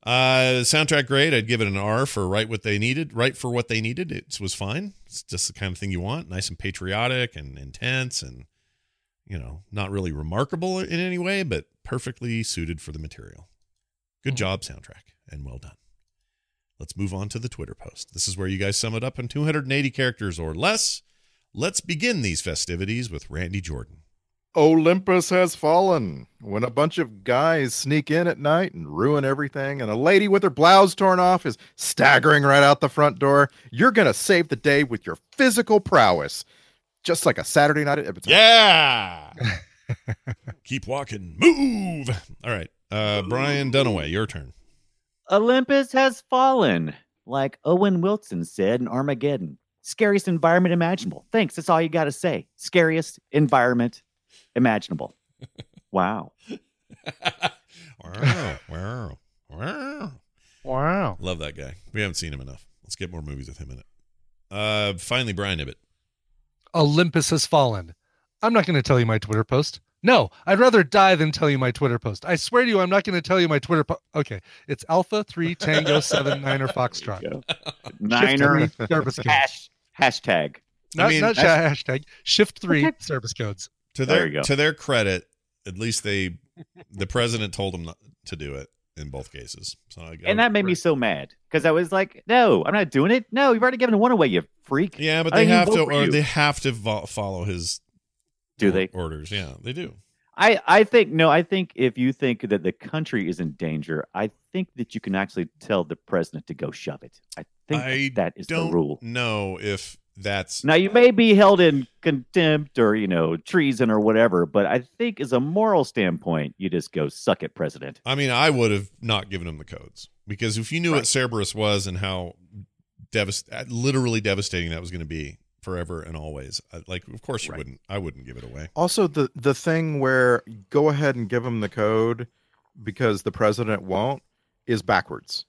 Uh, soundtrack great. I'd give it an R for right what they needed. Right for what they needed. It was fine. It's just the kind of thing you want. Nice and patriotic and intense and you know not really remarkable in any way, but perfectly suited for the material. Good job, soundtrack, and well done. Let's move on to the Twitter post. This is where you guys sum it up in 280 characters or less. Let's begin these festivities with Randy Jordan. Olympus has fallen. When a bunch of guys sneak in at night and ruin everything, and a lady with her blouse torn off is staggering right out the front door, you're going to save the day with your physical prowess. Just like a Saturday night at episode. Yeah. [laughs] Keep walking. Move. All right. Uh, Brian Dunaway, your turn. Olympus has fallen, like Owen Wilson said in Armageddon. Scariest environment imaginable. Thanks. That's all you got to say. Scariest environment imaginable. [laughs] Wow. [laughs] Wow. Wow. Wow. Wow. Love that guy. We haven't seen him enough. Let's get more movies with him in it. Uh, finally, Brian Ibbott. Olympus has fallen. I'm not going to tell you my Twitter post. No, I'd rather die than tell you my Twitter post. I swear to you, I'm not going to tell you my Twitter post. Okay, it's Alpha Three Tango Seven Niner [laughs] Foxtrot. Niner Shift service codes. hash, hashtag. Not, I mean, not hashtag. Shift three service codes. To their to their credit, at least they, the president told them not to do it in both cases. So I, And that made me so mad because I was like, no, I'm not doing it. No, you've already given one away, you freak. yeah, but they have to, or you. they have to vo- follow his. Do they? orders? Yeah, they do. I, I think no, I think if you think that the country is in danger, I think that you can actually tell the president to go shove it. I think I that is the rule. know if that's Now you may be held in contempt or you know treason or whatever, but I think as a moral standpoint, you just go suck it, president. I mean, I would have not given him the codes because if you knew what Cerberus was and how devast- uh, literally devastating that was going to be forever and always, uh, like, of course you wouldn't. I wouldn't give it away. Also, the the thing where go ahead and give him the code because the president won't is backwards.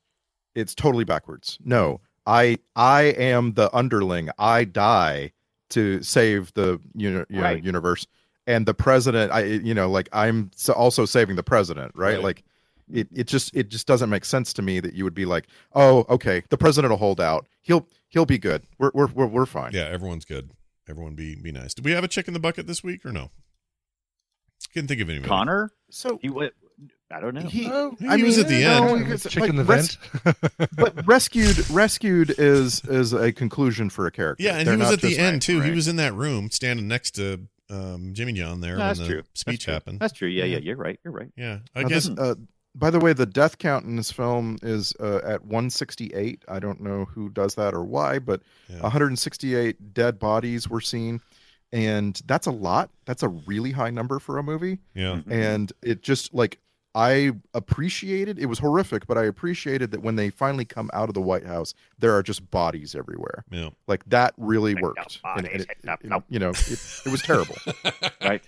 It's totally backwards. No, I I am the underling. I die to save the uni- you know, Right. universe, and the president. I you know like I'm so also saving the president, right? Right. Like it it just it just doesn't make sense to me that you would be like, oh, okay, the president will hold out. He'll he'll be good. We're we're we're, we're fine. Yeah, everyone's good. Everyone be be nice. Do we have a chick in the bucket this week or no? Couldn't think of anybody. Connor, So he went. I don't know. He, Oh, He was at the no, end. because, Chicken like, the res- vent. but [laughs] rescued rescued is is a conclusion for a character. Yeah, and They're he was at the just- end too. He was in that room standing next to um, Jimmy John there No, when that's the true. speech that's true. happened. That's true. Yeah, Yeah. yeah, you're right. You're right. yeah, Now, again, this, uh, by the way, the death count in this film is uh, at 168. I don't know who does that or why, but Yeah. 168 dead bodies were seen, and that's a lot. That's a really high number for a movie. yeah. Mm-hmm. and it just like I appreciated it was horrific, but I appreciated that when they finally come out of the White House, there are just bodies everywhere. Yeah. Like that really Pick up worked. And- and bodies, it- it- nope. you know, it, it was terrible. [laughs] Right.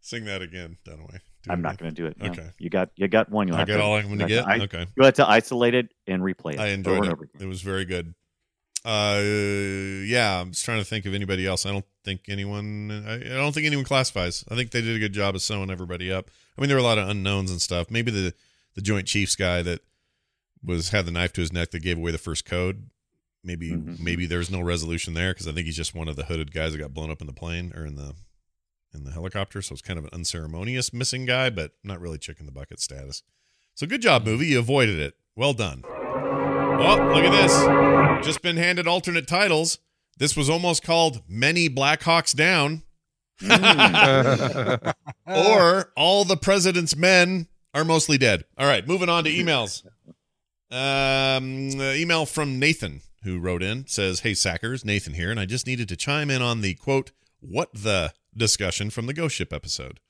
Sing that again, Dunaway. Do I'm not going to do it. no. Okay. You got you got one. You'll I have got to, all I'm going to get. I- okay. You'll have to isolate it and replay it. I over enjoyed and it. over again. It was very good. Uh, yeah, I'm just trying to think of anybody else. I don't think anyone. I, I don't think anyone classifies. I think they did a good job of sewing everybody up. I mean, there were a lot of unknowns and stuff. Maybe the the Joint Chiefs guy that was had the knife to his neck that gave away the first code. Maybe Mhm. maybe there's no resolution there because I think he's just one of the hooded guys that got blown up in the plane or in the in the helicopter. So it's kind of an unceremonious missing guy, but not really chick in the bucket status. So good job, movie. You avoided it. Well done. Oh, look at this. Just been handed alternate titles. This was almost called Many Blackhawks Down. [laughs] or All the President's Men Are Mostly Dead. All right, moving on to emails. Um, uh, email from Nathan, who wrote in, says, Hey, Sackers, Nathan here, and I just needed to chime in on the quote, what the discussion from the Ghost Ship episode.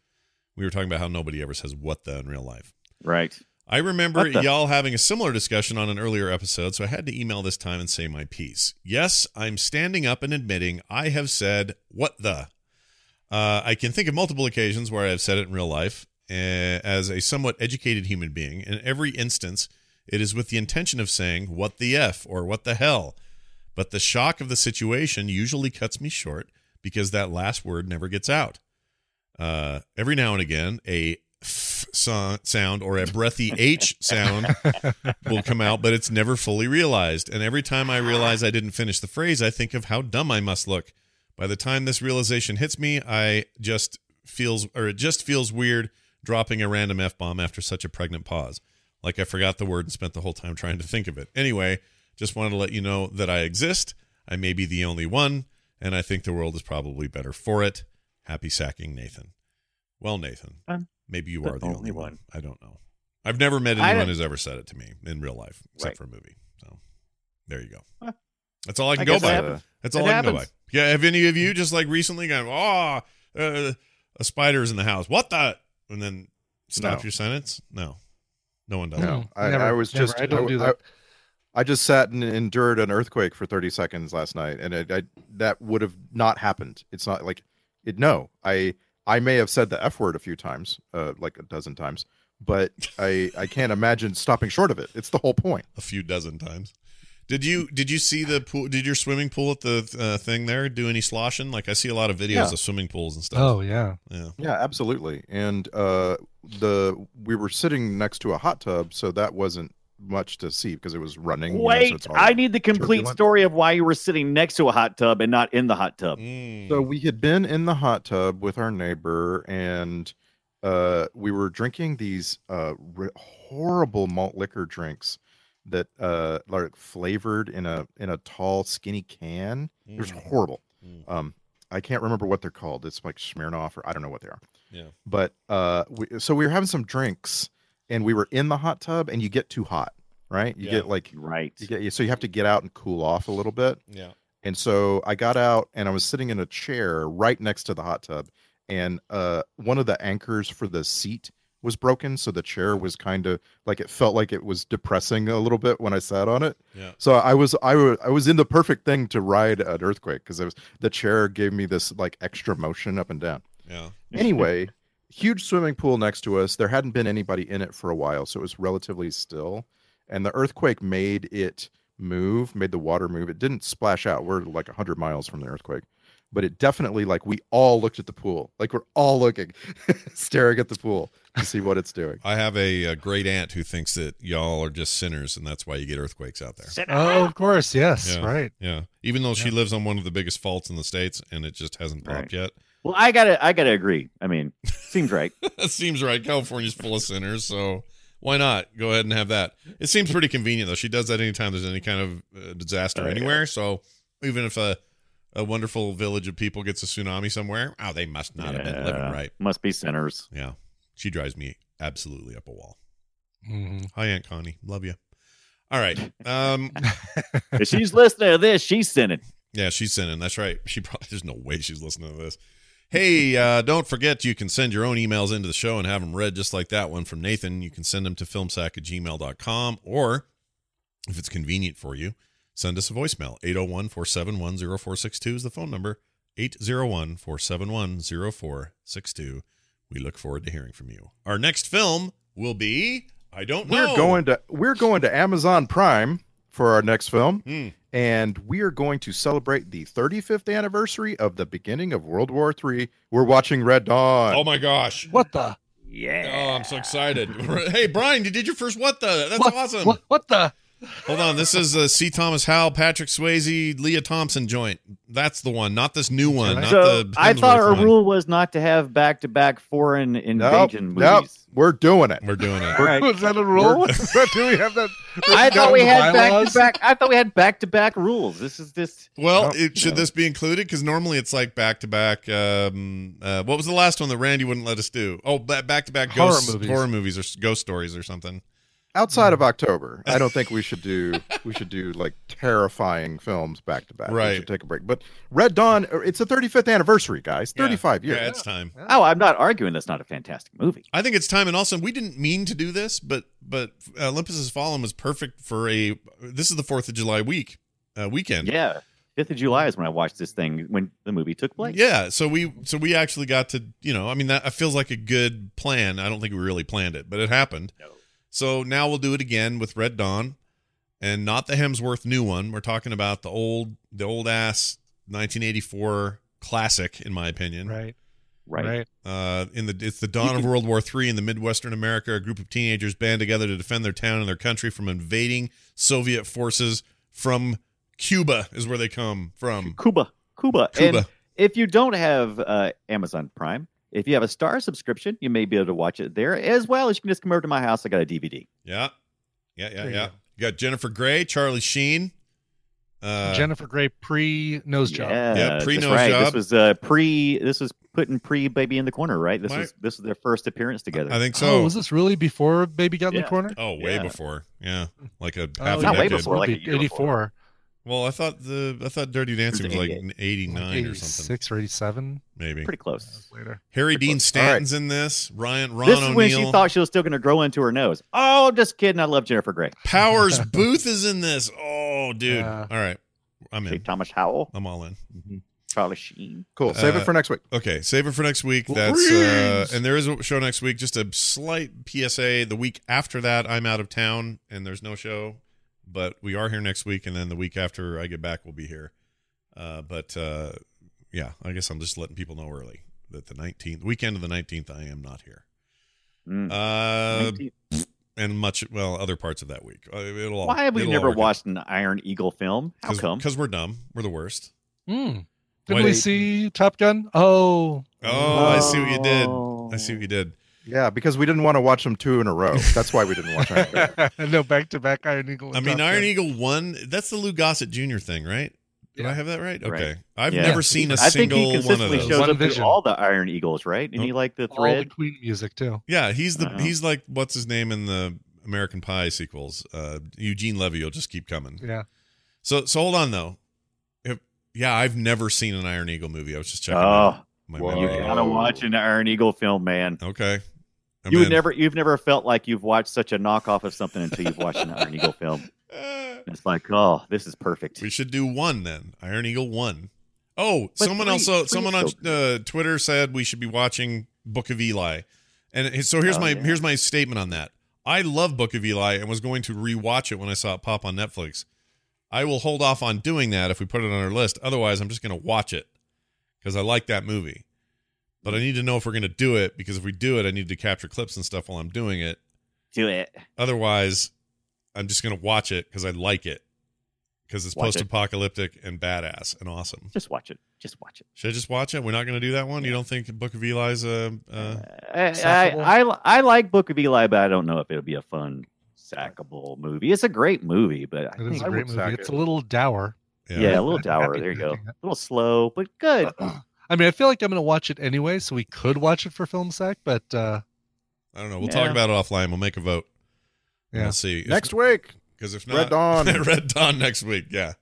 We were talking about how nobody ever says what the in real life. Right. I remember the- y'all having a similar discussion on an earlier episode, so I had to email this time and say my piece. Yes, I'm standing up and admitting I have said what the. Uh, I can think of multiple occasions where I have said it in real life uh, as a somewhat educated human being. In every instance, it is with the intention of saying what the F or what the hell. But the shock of the situation usually cuts me short because that last word never gets out. Uh, every now and again, a sound or a breathy H sound will come out, but it's never fully realized. And every time I realize I didn't finish the phrase, I think of how dumb I must look. By the time this realization hits me, I just feels or it just feels weird dropping a random F bomb after such a pregnant pause. Like I forgot the word and spent the whole time trying to think of it. Anyway, just wanted to let you know that I exist. I may be the only one, and I think the world is probably better for it. Happy sacking, Nathan. Well, Nathan, I'm maybe you the are the only only one. one. I don't know. I've never met anyone who's ever said it to me in real life, except Right. for a movie. So there you go. Huh. That's all I can I go by. happens. That's It all I can go by. Yeah. Have any of you just like recently gone, oh, uh, a spider is in the house. What the? And then stop No. your sentence. No, no one does. No. I, Never, I was never. just I don't do that. I, just sat and endured an earthquake for 30 seconds last night, and it, I, that would have not happened. It's not like it. No, I I may have said the f word a few times, uh, like a dozen times, but I I can't imagine stopping short of it. It's the whole point. a few dozen times. Did you did you see the pool? Did your swimming pool at the uh, thing there do any sloshing? Like I see a lot of videos Yeah. of swimming pools and stuff. Oh yeah. yeah. Yeah, absolutely. And uh, the we were sitting next to a hot tub, so that wasn't much to see because it was running. you know, so Wait, it's I need the complete turbulent. story of why you were sitting next to a hot tub and not in the hot tub. Mm. So we had been in the hot tub with our neighbor, and uh, we were drinking these uh, r- horrible malt liquor drinks that uh, like flavored in a in a tall, skinny can. It was Mm. horrible. Mm. Um, I can't remember what they're called. It's like Smirnoff, or I don't know what they are. Yeah. But uh, we, so we were having some drinks, and we were in the hot tub, and you get too hot, right? You Yeah. get like Right. you get so you have to get out and cool off a little bit. Yeah. And so I got out and I was sitting in a chair right next to the hot tub. And uh, one of the anchors for the seat was broken. So the chair was kind of like it felt like it was depressing a little bit when I sat on it. Yeah. So I was I was I was in the perfect thing to ride an earthquake because it was the chair gave me this like extra motion up and down. Yeah. [laughs] Anyway, huge swimming pool next to us. There hadn't been anybody in it for a while, so it was relatively still. And the earthquake made it move, made the water move. It didn't splash out. We're like 100 miles from the earthquake. But it definitely like we all looked at the pool. Like we're all looking [laughs] staring at the pool to see what it's doing. I have a, a great aunt who thinks that y'all are just sinners, and that's why you get earthquakes out there. Oh, of course. Yes. Yeah. Right. Yeah. Even though she lives on one of the biggest faults in the states, and it just hasn't popped Right. yet. Well, I gotta, I gotta agree. I mean, seems right. [laughs] that seems right. California's full of sinners, so why not go ahead and have that? It seems pretty convenient though. She does that anytime there's any kind of uh, disaster Oh, yeah. anywhere. So even if a a wonderful village of people gets a tsunami somewhere, oh, they must not have been living right. Must be sinners. Yeah, she drives me absolutely up a wall. Mhm. Hi, Aunt Connie, love you. All right. Um, [laughs] If she's listening to this, she's sinning. Yeah, she's sinning. That's right. She probably there's no way she's listening to this. Hey, uh, don't forget you can send your own emails into the show and have them read just like that one from Nathan. You can send them to filmsack at gmail.com or if it's convenient for you, send us a voicemail. 801 471 0462 is the phone number. 801 471 0462. We look forward to hearing from you. Our next film will be I don't know. We're going to we're going to Amazon Prime for our next film. Hmm. And we are going to celebrate the 35th anniversary of the beginning of World War III. We're watching Red Dawn. Oh my gosh. What the? Yeah. Oh, I'm so excited. [laughs] hey, Brian, you did your first what the? That's What- awesome. What, what the? Hold on. This is a C. Thomas Howell, Patrick Swayze, Lea Thompson joint. That's the one, not this new one. Not So the I thought our one. rule was not to have back-to-back foreign invasion nope, movies. we're doing it. We're doing it. All right. Was that a rule? [laughs] Do we have that? [laughs] I thought we had bylaws? back-to-back. I thought we had back-to-back rules. This is this. Well, Nope. it, should No. this be included? Because normally it's like back to back. Um, uh, what was the last one that Randy wouldn't let us do? Oh, back to back Horror ghost movies. horror movies or ghost stories or something. Outside of October, I don't think we should do [laughs] we should do like terrifying films back to back. Right. We should take a break. But Red Dawn, it's the 35th anniversary, guys. 35 Yeah, years. Yeah, it's time. Oh, I'm not arguing that's not a fantastic movie. I think it's time, and also we didn't mean to do this, but but uh, Olympus Has Fallen was perfect for a. This is the Fourth of July week uh, weekend. Yeah, Fifth of July is when I watched this thing when the movie took place. Yeah, so we so we actually got to you know I mean that feels like a good plan. I don't think we really planned it, but it happened. No. So now we'll do it again with Red Dawn, and not the Hemsworth new one. We're talking about the old the old ass 1984 classic, in my opinion. Right. right. Right. Uh, in the it's the dawn of World War III in the Midwestern America. A group of teenagers band together to defend their town and their country from invading Soviet forces from Cuba. Is where they come from. Cuba, Cuba, Cuba. And if you don't have uh, Amazon Prime, if you have a Star subscription, you may be able to watch it there, as well as you can just come over to my house. I got a DVD. Yeah, yeah, yeah, There you yeah. go. You got Jennifer Grey, Charlie Sheen. Uh, Jennifer Grey pre nose job. Yeah, Yeah, pre-nose right. job. This was uh, pre. This was putting pre baby in the corner, right? This My- was this was their first appearance together. I think Oh, so. was this really before Baby got in the corner? oh, way Yeah. before. Yeah, like a Oh, half a Not way decade. before, like 84. Well, I thought the I thought Dirty Dancing was like 88. eighty nine or something. Six or eighty-seven. Maybe. Pretty close. Later. Harry Dean close. Stanton's in this. Ryan Ron this is O'Neill. when she thought she was still going to grow into her nose. Oh, just kidding. I love Jennifer Grey. Powers [laughs] Booth is in this. Oh, dude. Yeah. All right. I'm Hey, in. Thomas Howell, I'm all in. Charlie Sheen. Cool. Save Uh, it for next week. Okay, save it for next week. That's uh, and there is a show next week. Just a slight PSA. The week after that, I'm out of town and there's no show, but we are here next week, and then the week after I get back, we'll be here. Uh, but uh, yeah, I guess I'm just letting people know early that the 19th weekend of the 19th, I am not here. Mm. Uh, 19th. and much well other parts of that week. Uh, it'll all, Why have we never work out. watched an Iron Eagle film? How come? Because we're dumb. We're the worst. Why Did we see Top Gun? Oh, Oh, I see what you did. I see what you did. Yeah, because we didn't want to watch them two in a row. That's why we didn't watch them. no, back to back Iron Eagle. [laughs] I mean, Iron Gun. Eagle one. That's the Lou Gossett Jr. thing, right? Did I have that right? Right. Okay, I've Yeah. never seen a I think single he one of consistently those. shows One up vision. through all the Iron Eagles, right? And Oh. he like the All the. Queen music too. Yeah, he's the Uh-huh. he's like what's his name in the American Pie sequels. Uh, Eugene Levy will just keep coming. Yeah. So so hold on though. If, yeah, I've never seen an Iron Eagle movie. I was just checking. Oh, my, my you gotta watch an Iron Eagle film, man. Okay. You would in. never, you've never felt like you've watched such a knockoff of something until you've watched an Iron Eagle film. [laughs] It's like, oh, this is perfect. we should do one then. Iron Eagle one. Oh, But someone three- also three someone on uh, Twitter said we should be watching Book of Eli, and so here's Oh, my yeah. here's my statement on that. I love Book of Eli and was going to rewatch it when I saw it pop on Netflix. I will hold off on doing that if we put it on our list. Otherwise, I'm just going to watch it because I like that movie. But I need to know if we're going to do it because if we do it, I need to capture clips and stuff while I'm doing it. Do it. Otherwise, I'm just going to watch it because I like it because it's post-apocalyptic and badass and awesome. Just watch it. Just watch it. Should I just watch it? We're not going to do that one. You don't think Book of Eli's a? Uh, I, I, I, I like Book of Eli, but I don't know if it'll be a fun sackable movie. It's a great movie, but I It is think a great movie. It's it. a little dour. yeah, a little dour. [laughs] There you go. [laughs] A little slow, but good. [clears throat] I mean, I feel like I'm going to watch it anyway, so we could watch it for Film Sack, but uh, I don't know. We'll Yeah. talk about it offline. We'll make a vote. And Yeah. We'll see. If- next week. because if not, Red Dawn. [laughs] Red Dawn next week. Yeah.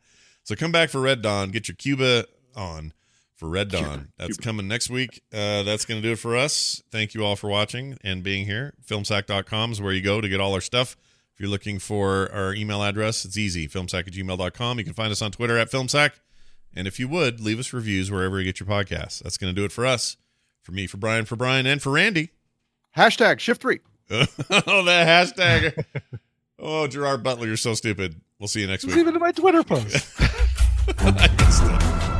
So come back for Red Dawn. Get your Cuba on for Red Dawn. That's coming next week. Uh, that's going to do it for us. Thank you all for watching and being here. Filmsack.com is where you go to get all our stuff. If you're looking for our email address, it's easy. Filmsack at gmail.com. You can find us on Twitter at Filmsack. And if you would, leave us reviews wherever you get your podcasts. That's going to do it for us. For me, for Brian, for Brian, and for Randy. Hashtag shift three. [laughs] oh, that hashtag. [laughs] oh, Gerard Butler, you're so stupid. We'll see you next it's week. even in my Twitter post. [laughs]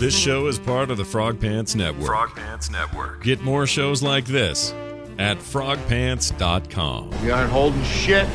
This show is part of the Frog Pants Network. Frog Pants Network. Get more shows like this at frogpants.com. We aren't holding shit.